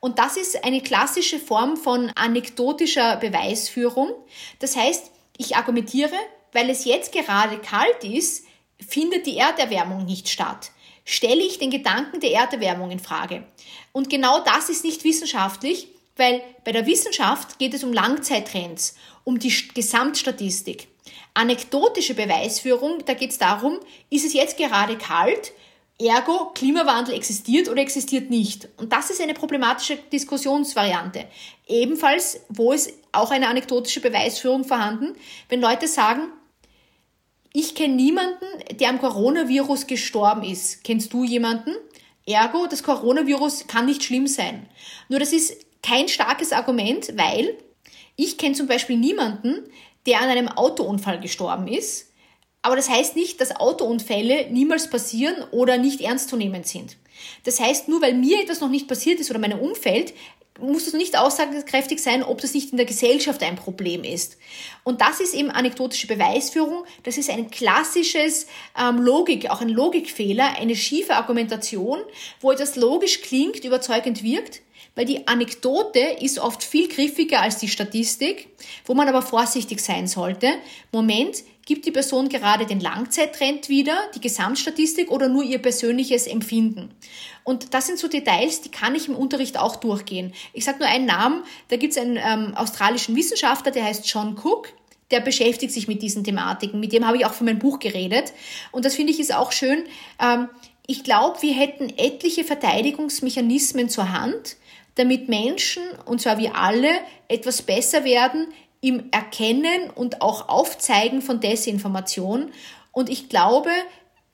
Und das ist eine klassische Form von anekdotischer Beweisführung. Das heißt, ich argumentiere, weil es jetzt gerade kalt ist, findet die Erderwärmung nicht statt. Stelle ich den Gedanken der Erderwärmung in Frage. Und genau das ist nicht wissenschaftlich, weil bei der Wissenschaft geht es um Langzeittrends, um die Gesamtstatistik. Anekdotische Beweisführung, da geht es darum, ist es jetzt gerade kalt, ergo Klimawandel existiert oder existiert nicht. Und das ist eine problematische Diskussionsvariante. Ebenfalls, wo ist auch eine anekdotische Beweisführung vorhanden, wenn Leute sagen, ich kenne niemanden, der am Coronavirus gestorben ist. Kennst du jemanden? Ergo, das Coronavirus kann nicht schlimm sein. Nur das ist kein starkes Argument, weil ich kenne zum Beispiel niemanden, der an einem Autounfall gestorben ist. Aber das heißt nicht, dass Autounfälle niemals passieren oder nicht ernstzunehmend sind. Das heißt, nur weil mir etwas noch nicht passiert ist oder meinem Umfeld, muss es nicht aussagekräftig sein, ob das nicht in der Gesellschaft ein Problem ist. Und das ist eben anekdotische Beweisführung. Das ist ein klassisches ähm, Logik, auch ein Logikfehler, eine schiefe Argumentation, wo etwas logisch klingt, überzeugend wirkt, weil die Anekdote ist oft viel griffiger als die Statistik, wo man aber vorsichtig sein sollte. Moment, gibt die Person gerade den Langzeittrend wieder, die Gesamtstatistik oder nur ihr persönliches Empfinden? Und das sind so Details, die kann ich im Unterricht auch durchgehen. Ich sage nur einen Namen, da gibt es einen ähm, australischen Wissenschaftler, der heißt John Cook, der beschäftigt sich mit diesen Thematiken. Mit dem habe ich auch für mein Buch geredet. Und das finde ich ist auch schön. Ähm, ich glaube, wir hätten etliche Verteidigungsmechanismen zur Hand, damit Menschen, und zwar wir alle, etwas besser werden im Erkennen und auch Aufzeigen von Desinformation. Und ich glaube,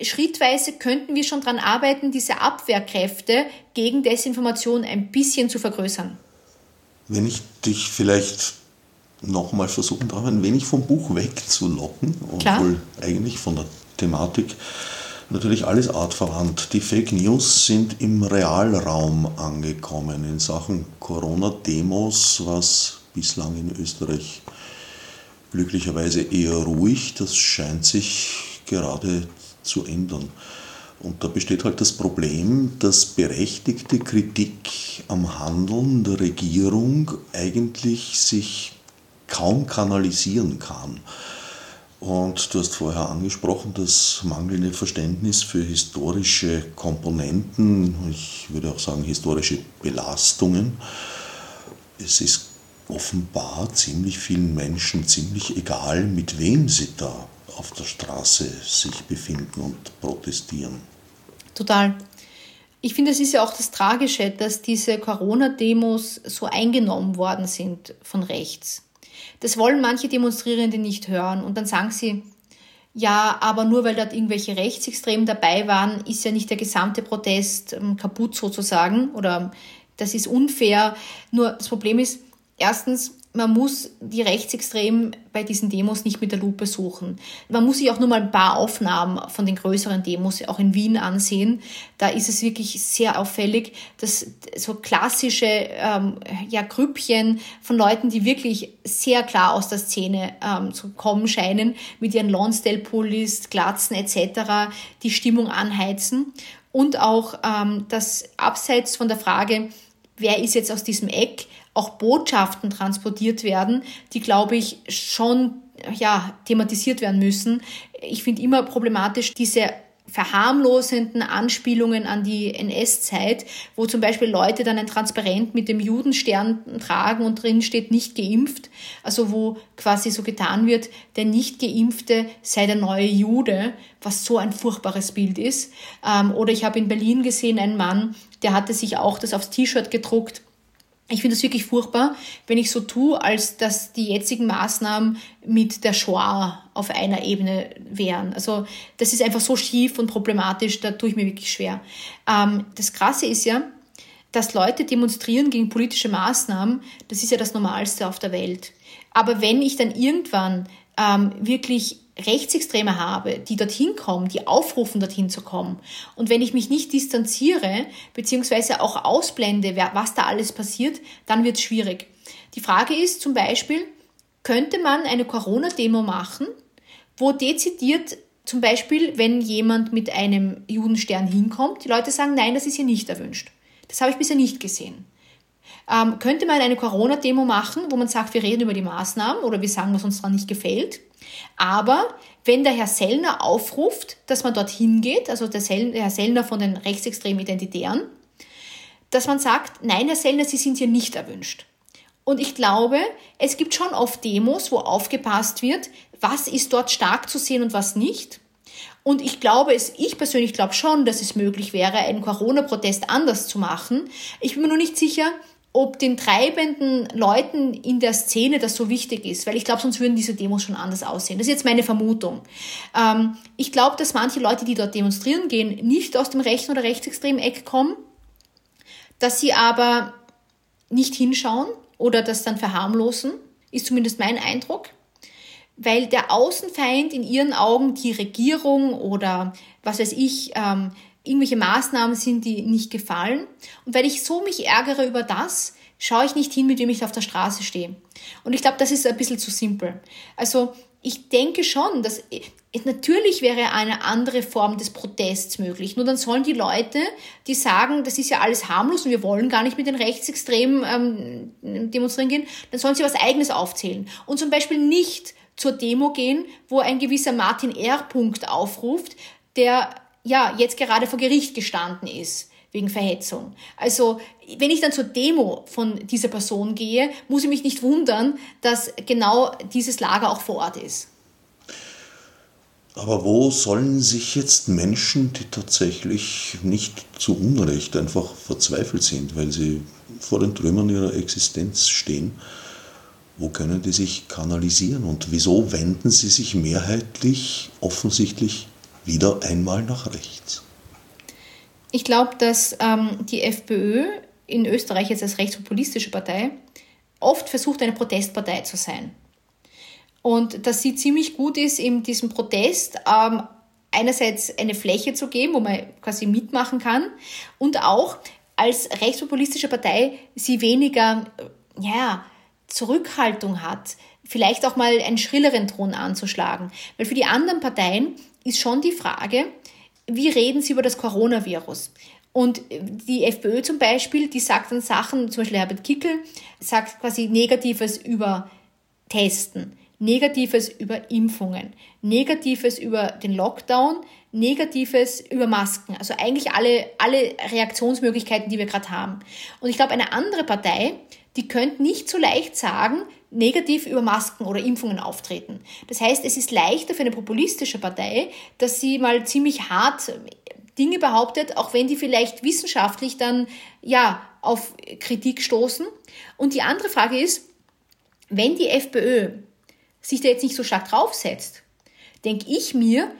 schrittweise könnten wir schon daran arbeiten, diese Abwehrkräfte gegen Desinformation ein bisschen zu vergrößern. Wenn ich dich vielleicht nochmal versuchen darf, ein wenig vom Buch wegzulocken, obwohl eigentlich von der Thematik natürlich alles artverwandt. Die Fake News sind im Realraum angekommen in Sachen Corona-Demos, was bislang in Österreich glücklicherweise eher ruhig. Das scheint sich gerade zu ändern. Und da besteht halt das Problem, dass berechtigte Kritik am Handeln der Regierung eigentlich sich kaum kanalisieren kann. Und du hast vorher angesprochen, das mangelnde Verständnis für historische Komponenten, ich würde auch sagen historische Belastungen. Es ist offenbar ziemlich vielen Menschen ziemlich egal, mit wem sie da auf der Straße sich befinden und protestieren. Total. Ich finde, es ist ja auch das Tragische, dass diese Corona-Demos so eingenommen worden sind von rechts. Das wollen manche Demonstrierende nicht hören und dann sagen sie, ja, aber nur weil dort irgendwelche Rechtsextremen dabei waren, ist ja nicht der gesamte Protest ähm, kaputt sozusagen oder das ist unfair. Nur das Problem ist, erstens, man muss die Rechtsextremen bei diesen Demos nicht mit der Lupe suchen. Man muss sich auch nur mal ein paar Aufnahmen von den größeren Demos auch in Wien ansehen. Da ist es wirklich sehr auffällig, dass so klassische ähm, ja, Grüppchen von Leuten, die wirklich sehr klar aus der Szene ähm, zu kommen scheinen, mit ihren Lonsdale-Pullis, Glatzen etc., die Stimmung anheizen. Und auch ähm, das abseits von der Frage, wer ist jetzt aus diesem Eck, auch Botschaften transportiert werden, die, glaube ich, schon ja, thematisiert werden müssen. Ich finde immer problematisch diese verharmlosenden Anspielungen an die NS-Zeit, wo zum Beispiel Leute dann ein Transparent mit dem Judenstern tragen und drin steht nicht geimpft, also wo quasi so getan wird, der nicht geimpfte sei der neue Jude, was so ein furchtbares Bild ist. Ähm, oder ich habe in Berlin gesehen einen Mann, der hatte sich auch das aufs T-Shirt gedruckt ich finde es wirklich furchtbar, wenn ich so tue, als dass die jetzigen Maßnahmen mit der Shoah auf einer Ebene wären. Also das ist einfach so schief und problematisch, da tue ich mir wirklich schwer. Ähm, das Krasse ist ja, dass Leute demonstrieren gegen politische Maßnahmen, das ist ja das Normalste auf der Welt. Aber wenn ich dann irgendwann ähm, wirklich Rechtsextreme habe, die dorthin kommen, die aufrufen, dorthin zu kommen. Und wenn ich mich nicht distanziere, beziehungsweise auch ausblende, was da alles passiert, dann wird es schwierig. Die Frage ist zum Beispiel, könnte man eine Corona-Demo machen, wo dezidiert zum Beispiel, wenn jemand mit einem Judenstern hinkommt, die Leute sagen, nein, das ist hier nicht erwünscht. Das habe ich bisher nicht gesehen. Ähm, könnte man eine Corona-Demo machen, wo man sagt, wir reden über die Maßnahmen oder wir sagen, was uns daran nicht gefällt. Aber wenn der Herr Sellner aufruft, dass man dorthin geht, also der, Sell, der Herr Sellner von den rechtsextremen Identitären, dass man sagt, nein, Herr Sellner, Sie sind hier nicht erwünscht. Und ich glaube, es gibt schon oft Demos, wo aufgepasst wird, was ist dort stark zu sehen und was nicht. Und ich glaube es, ich persönlich glaube schon, dass es möglich wäre, einen Corona-Protest anders zu machen. Ich bin mir nur nicht sicher, ob den treibenden Leuten in der Szene das so wichtig ist, weil ich glaube, sonst würden diese Demos schon anders aussehen. Das ist jetzt meine Vermutung. Ähm, ich glaube, dass manche Leute, die dort demonstrieren gehen, nicht aus dem rechten oder rechtsextremen Eck kommen, dass sie aber nicht hinschauen oder das dann verharmlosen, ist zumindest mein Eindruck, weil der Außenfeind in ihren Augen die Regierung oder was weiß ich, ähm, irgendwelche Maßnahmen sind, die nicht gefallen. Und weil ich so mich ärgere über das, schaue ich nicht hin, mit wem ich auf der Straße stehe. Und ich glaube, das ist ein bisschen zu simpel. Also ich denke schon, dass natürlich wäre eine andere Form des Protests möglich. Nur dann sollen die Leute, die sagen, das ist ja alles harmlos und wir wollen gar nicht mit den Rechtsextremen ähm, demonstrieren gehen, dann sollen sie was Eigenes aufzählen. Und zum Beispiel nicht zur Demo gehen, wo ein gewisser Martin R. Punkt aufruft, der ja, jetzt gerade vor Gericht gestanden ist wegen Verhetzung. Also, wenn ich dann zur Demo von dieser Person gehe, muss ich mich nicht wundern, dass genau dieses Lager auch vor Ort ist. Aber wo sollen sich jetzt Menschen, die tatsächlich nicht zu Unrecht einfach verzweifelt sind, weil sie vor den Trümmern ihrer Existenz stehen, wo können die sich kanalisieren und wieso wenden sie sich mehrheitlich offensichtlich wieder einmal nach rechts. Ich glaube, dass ähm, die FPÖ in Österreich jetzt als rechtspopulistische Partei oft versucht, eine Protestpartei zu sein. Und dass sie ziemlich gut ist, in diesem Protest ähm, einerseits eine Fläche zu geben, wo man quasi mitmachen kann und auch als rechtspopulistische Partei sie weniger ja, Zurückhaltung hat, vielleicht auch mal einen schrilleren Ton anzuschlagen. Weil für die anderen Parteien ist schon die Frage, wie reden sie über das Coronavirus? Und die FPÖ zum Beispiel, die sagt dann Sachen, zum Beispiel Herbert Kickel, sagt quasi Negatives über Testen, Negatives über Impfungen, Negatives über den Lockdown, Negatives über Masken. Also eigentlich alle, alle Reaktionsmöglichkeiten, die wir gerade haben. Und ich glaube, eine andere Partei, die könnte nicht so leicht sagen, negativ über Masken oder Impfungen auftreten. Das heißt, es ist leichter für eine populistische Partei, dass sie mal ziemlich hart Dinge behauptet, auch wenn die vielleicht wissenschaftlich dann ja auf Kritik stoßen. Und die andere Frage ist, wenn die FPÖ sich da jetzt nicht so stark draufsetzt, denke ich mir,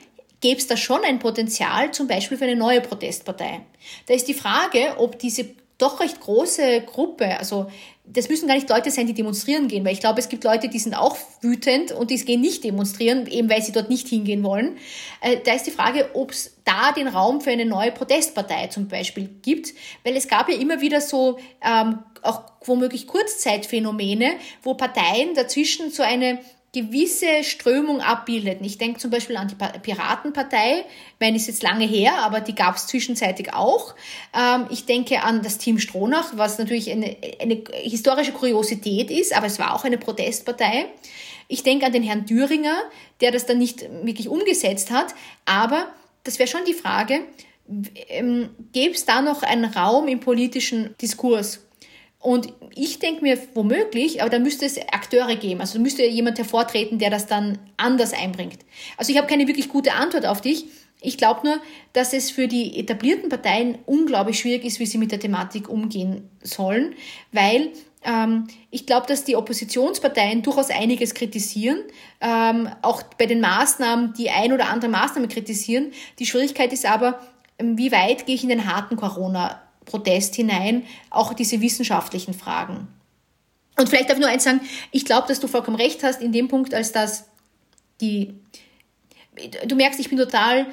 gäbe es da schon ein Potenzial, zum Beispiel für eine neue Protestpartei. Da ist die Frage, ob diese doch recht große Gruppe, also das müssen gar nicht Leute sein, die demonstrieren gehen, weil ich glaube, es gibt Leute, die sind auch wütend und die gehen nicht demonstrieren, eben weil sie dort nicht hingehen wollen. Äh, da ist die Frage, ob es da den Raum für eine neue Protestpartei zum Beispiel gibt, weil es gab ja immer wieder so ähm, auch womöglich Kurzzeitphänomene, wo Parteien dazwischen so eine gewisse Strömung abbildeten. Ich denke zum Beispiel an die Piratenpartei, meine, ist jetzt lange her, aber die gab es zwischenzeitlich auch. Ähm, ich denke an das Team Stronach, was natürlich eine, eine historische Kuriosität ist, aber es war auch eine Protestpartei. Ich denke an den Herrn Thüringer, der das dann nicht wirklich umgesetzt hat, aber das wäre schon die Frage, ähm, gäbe es da noch einen Raum im politischen Diskurs? Und ich denke mir womöglich, aber da müsste es Akteure geben. Also müsste jemand hervortreten, der das dann anders einbringt. Also ich habe keine wirklich gute Antwort auf dich. Ich glaube nur, dass es für die etablierten Parteien unglaublich schwierig ist, wie sie mit der Thematik umgehen sollen, weil ähm, ich glaube, dass die Oppositionsparteien durchaus einiges kritisieren, ähm, auch bei den Maßnahmen die ein oder andere Maßnahme kritisieren. Die Schwierigkeit ist aber, wie weit gehe ich in den harten Corona Protest hinein auch diese wissenschaftlichen Fragen. Und vielleicht darf ich nur eins sagen, ich glaube, dass du vollkommen recht hast in dem Punkt, als dass die, du merkst, ich bin total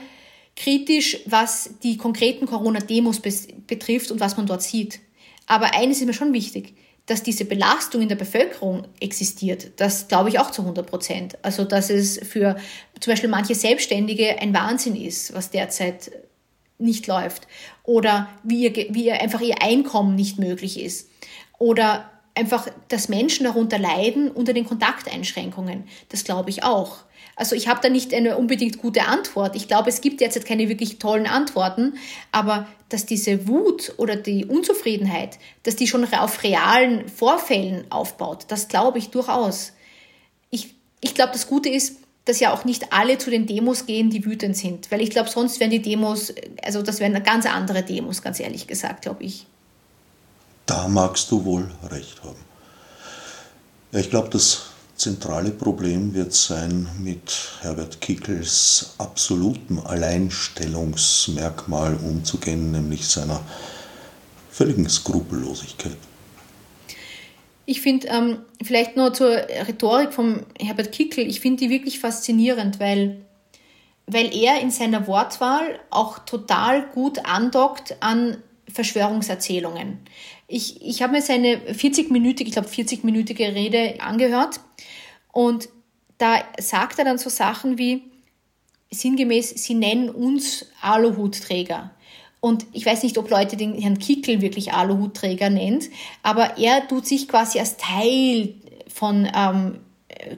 kritisch, was die konkreten Corona-Demos betrifft und was man dort sieht. Aber eines ist mir schon wichtig, dass diese Belastung in der Bevölkerung existiert. Das glaube ich auch zu 100 Prozent. Also, dass es für zum Beispiel manche Selbstständige ein Wahnsinn ist, was derzeit nicht läuft. Oder wie, ihr, wie ihr einfach ihr Einkommen nicht möglich ist. Oder einfach, dass Menschen darunter leiden unter den Kontakteinschränkungen. Das glaube ich auch. Also ich habe da nicht eine unbedingt gute Antwort. Ich glaube, es gibt derzeit keine wirklich tollen Antworten, aber dass diese Wut oder die Unzufriedenheit, dass die schon auf realen Vorfällen aufbaut, das glaube ich durchaus. Ich, ich glaube, das Gute ist, dass ja auch nicht alle zu den Demos gehen, die wütend sind, weil ich glaube, sonst wären die Demos, also das wären ganz andere Demos, ganz ehrlich gesagt, glaube ich. Da magst du wohl recht haben. Ja, ich glaube, das zentrale Problem wird sein, mit Herbert Kickels absolutem Alleinstellungsmerkmal umzugehen, nämlich seiner völligen Skrupellosigkeit. Ich finde, ähm, vielleicht nur zur Rhetorik von Herbert Kickel, ich finde die wirklich faszinierend, weil, weil er in seiner Wortwahl auch total gut andockt an Verschwörungserzählungen. Ich, ich habe mir seine 40-minütige, ich glaube 40-minütige Rede angehört und da sagt er dann so Sachen wie, sinngemäß, sie nennen uns Aluhutträger. Und ich weiß nicht, ob Leute den Herrn Kickel wirklich Aluhutträger nennt, aber er tut sich quasi als Teil von ähm,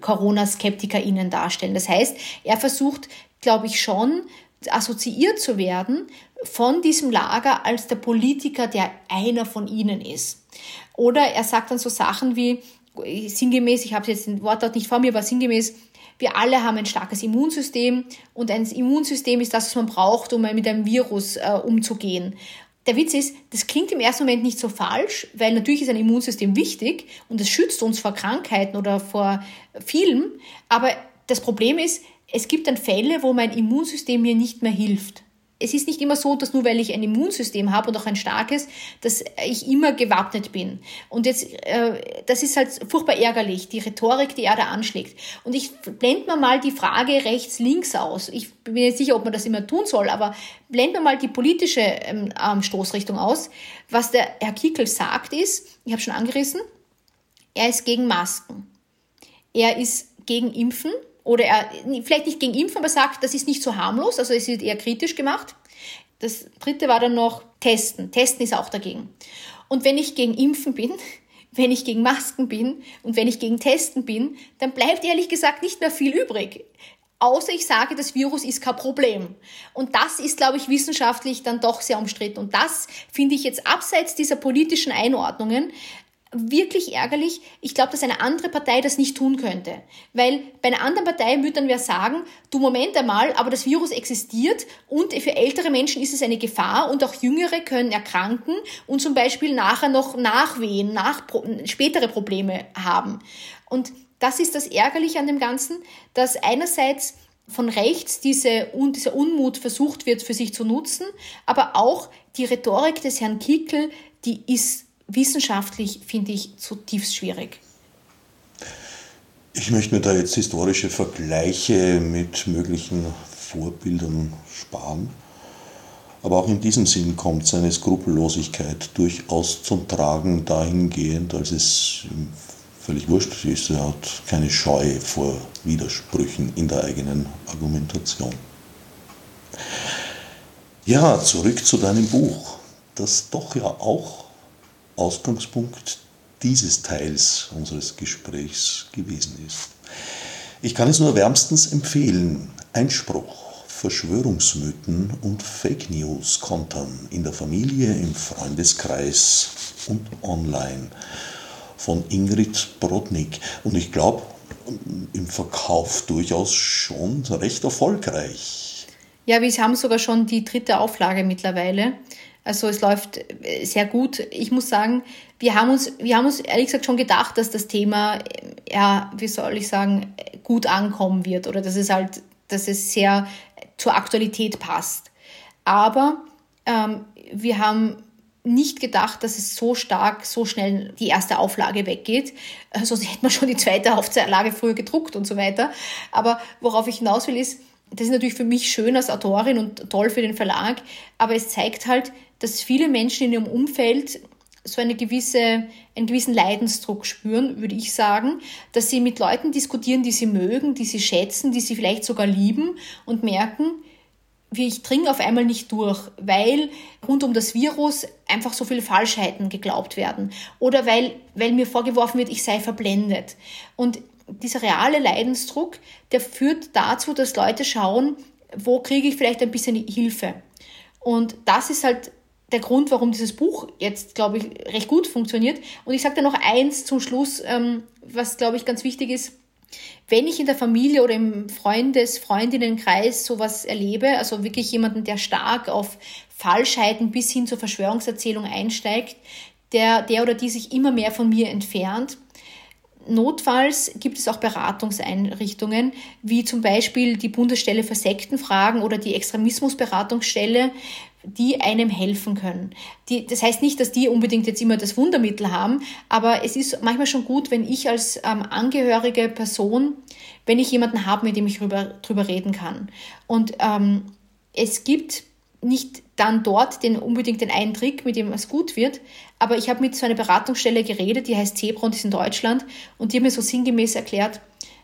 Corona-SkeptikerInnen darstellen. Das heißt, er versucht, glaube ich, schon assoziiert zu werden von diesem Lager als der Politiker, der einer von ihnen ist. Oder er sagt dann so Sachen wie, sinngemäß, ich habe jetzt den Wortlaut nicht vor mir, aber sinngemäß, wir alle haben ein starkes Immunsystem und ein Immunsystem ist das, was man braucht, um mit einem Virus äh, umzugehen. Der Witz ist, das klingt im ersten Moment nicht so falsch, weil natürlich ist ein Immunsystem wichtig und es schützt uns vor Krankheiten oder vor vielem, aber das Problem ist, es gibt dann Fälle, wo mein Immunsystem mir nicht mehr hilft es ist nicht immer so, dass nur weil ich ein Immunsystem habe und auch ein starkes, dass ich immer gewappnet bin. Und jetzt, äh, das ist halt furchtbar ärgerlich, die Rhetorik, die er da anschlägt. Und ich blende mir mal die Frage rechts, links aus. Ich bin nicht sicher, ob man das immer tun soll, aber blenden wir mal die politische ähm, Stoßrichtung aus. Was der Herr Kickel sagt ist, ich habe schon angerissen, er ist gegen Masken. Er ist gegen Impfen oder er vielleicht nicht gegen Impfen, aber sagt, das ist nicht so harmlos, also es wird eher kritisch gemacht. Das dritte war dann noch Testen. Testen ist auch dagegen. Und wenn ich gegen Impfen bin, wenn ich gegen Masken bin und wenn ich gegen Testen bin, dann bleibt ehrlich gesagt nicht mehr viel übrig. Außer ich sage, das Virus ist kein Problem. Und das ist, glaube ich, wissenschaftlich dann doch sehr umstritten. Und das finde ich jetzt abseits dieser politischen Einordnungen wirklich ärgerlich. Ich glaube, dass eine andere Partei das nicht tun könnte. Weil bei einer anderen Partei würde dann wer sagen, du Moment einmal, aber das Virus existiert und für ältere Menschen ist es eine Gefahr und auch Jüngere können erkranken und zum Beispiel nachher noch Nachwehen, nach, spätere Probleme haben. Und das ist das Ärgerliche an dem Ganzen, dass einerseits von rechts diese, dieser Unmut versucht wird für sich zu nutzen, aber auch die Rhetorik des Herrn Kickel, die ist wissenschaftlich finde ich zutiefst schwierig. Ich möchte mir da jetzt historische Vergleiche mit möglichen Vorbildern sparen. Aber auch in diesem Sinn kommt seine Skrupellosigkeit durchaus zum Tragen dahingehend, als es völlig wurscht ist. Er hat keine Scheu vor Widersprüchen in der eigenen Argumentation. Ja, zurück zu deinem Buch, das doch ja auch Ausgangspunkt dieses Teils unseres Gesprächs gewesen ist. Ich kann es nur wärmstens empfehlen. Einspruch, Verschwörungsmythen und Fake News kontern in der Familie, im Freundeskreis und online von Ingrid Brodnik. Und ich glaube, im Verkauf durchaus schon recht erfolgreich. Ja, wir haben sogar schon die dritte Auflage mittlerweile. Also es läuft äh, sehr gut. Ich muss sagen, wir haben uns, wir haben uns ehrlich gesagt schon gedacht, dass das Thema, äh, ja, wie soll ich sagen, gut ankommen wird oder dass es halt, dass es sehr zur Aktualität passt. Aber ähm, wir haben nicht gedacht, dass es so stark, so schnell die erste Auflage weggeht. Sonst also, hätte man schon die zweite Auflage früher gedruckt und so weiter. Aber worauf ich hinaus will, ist, das ist natürlich für mich schön als Autorin und toll für den Verlag, aber es zeigt halt, dass viele Menschen in ihrem Umfeld so eine gewisse, einen gewissen Leidensdruck spüren, würde ich sagen, dass sie mit Leuten diskutieren, die sie mögen, die sie schätzen, die sie vielleicht sogar lieben und merken, wie ich dringe auf einmal nicht durch, weil rund um das Virus einfach so viele Falschheiten geglaubt werden oder weil, weil mir vorgeworfen wird, ich sei verblendet. Und dieser reale Leidensdruck, der führt dazu, dass Leute schauen, wo kriege ich vielleicht ein bisschen Hilfe. Und das ist halt der Grund, warum dieses Buch jetzt, glaube ich, recht gut funktioniert. Und ich sage da noch eins zum Schluss, ähm, was, glaube ich, ganz wichtig ist. Wenn ich in der Familie oder im Freundes-, Freundinnenkreis sowas erlebe, also wirklich jemanden, der stark auf Falschheiten bis hin zur Verschwörungserzählung einsteigt, der, der oder die sich immer mehr von mir entfernt, Notfalls gibt es auch Beratungseinrichtungen, wie zum Beispiel die Bundesstelle für Sektenfragen oder die Extremismusberatungsstelle, die einem helfen können. Die, das heißt nicht, dass die unbedingt jetzt immer das Wundermittel haben, aber es ist manchmal schon gut, wenn ich als ähm, angehörige Person, wenn ich jemanden habe, mit dem ich drüber, drüber reden kann. Und ähm, es gibt nicht dann dort den unbedingt den einen Trick, mit dem es gut wird, aber ich habe mit so einer Beratungsstelle geredet, die heißt Zebra und ist in Deutschland und die haben mir so sinngemäß erklärt,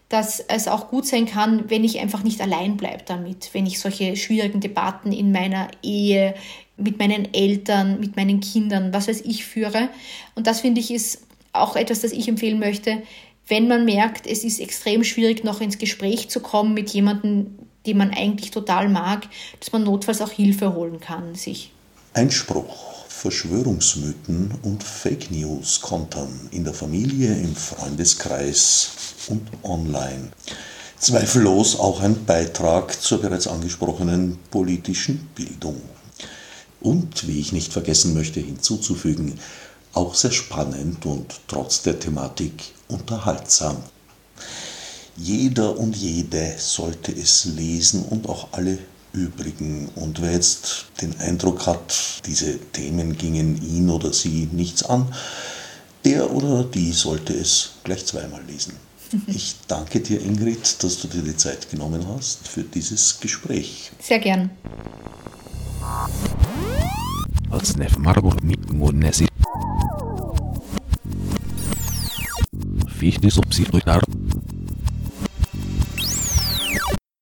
dass es auch gut sein kann, wenn ich einfach nicht allein bleibe damit, wenn ich solche schwierigen Debatten in meiner Ehe, mit meinen Eltern, mit meinen Kindern, was weiß ich, führe. Und das finde ich ist auch etwas, das ich empfehlen möchte, wenn man merkt, es ist extrem schwierig, noch ins Gespräch zu kommen mit jemandem, den man eigentlich total mag, dass man notfalls auch Hilfe holen kann, sich. Einspruch. Verschwörungsmythen und Fake News kontern in der Familie, im Freundeskreis und online. Zweifellos auch ein Beitrag zur bereits angesprochenen politischen Bildung. Und, wie ich nicht vergessen möchte hinzuzufügen, auch sehr spannend und trotz der Thematik unterhaltsam. Jeder und jede sollte es lesen und auch alle übrigen. Und wer jetzt den Eindruck hat, diese Themen gingen ihn oder sie nichts an, der oder die sollte es gleich zweimal lesen. Ich danke dir, Ingrid, dass du dir die Zeit genommen hast für dieses Gespräch. Sehr gern. Fichte subsidiar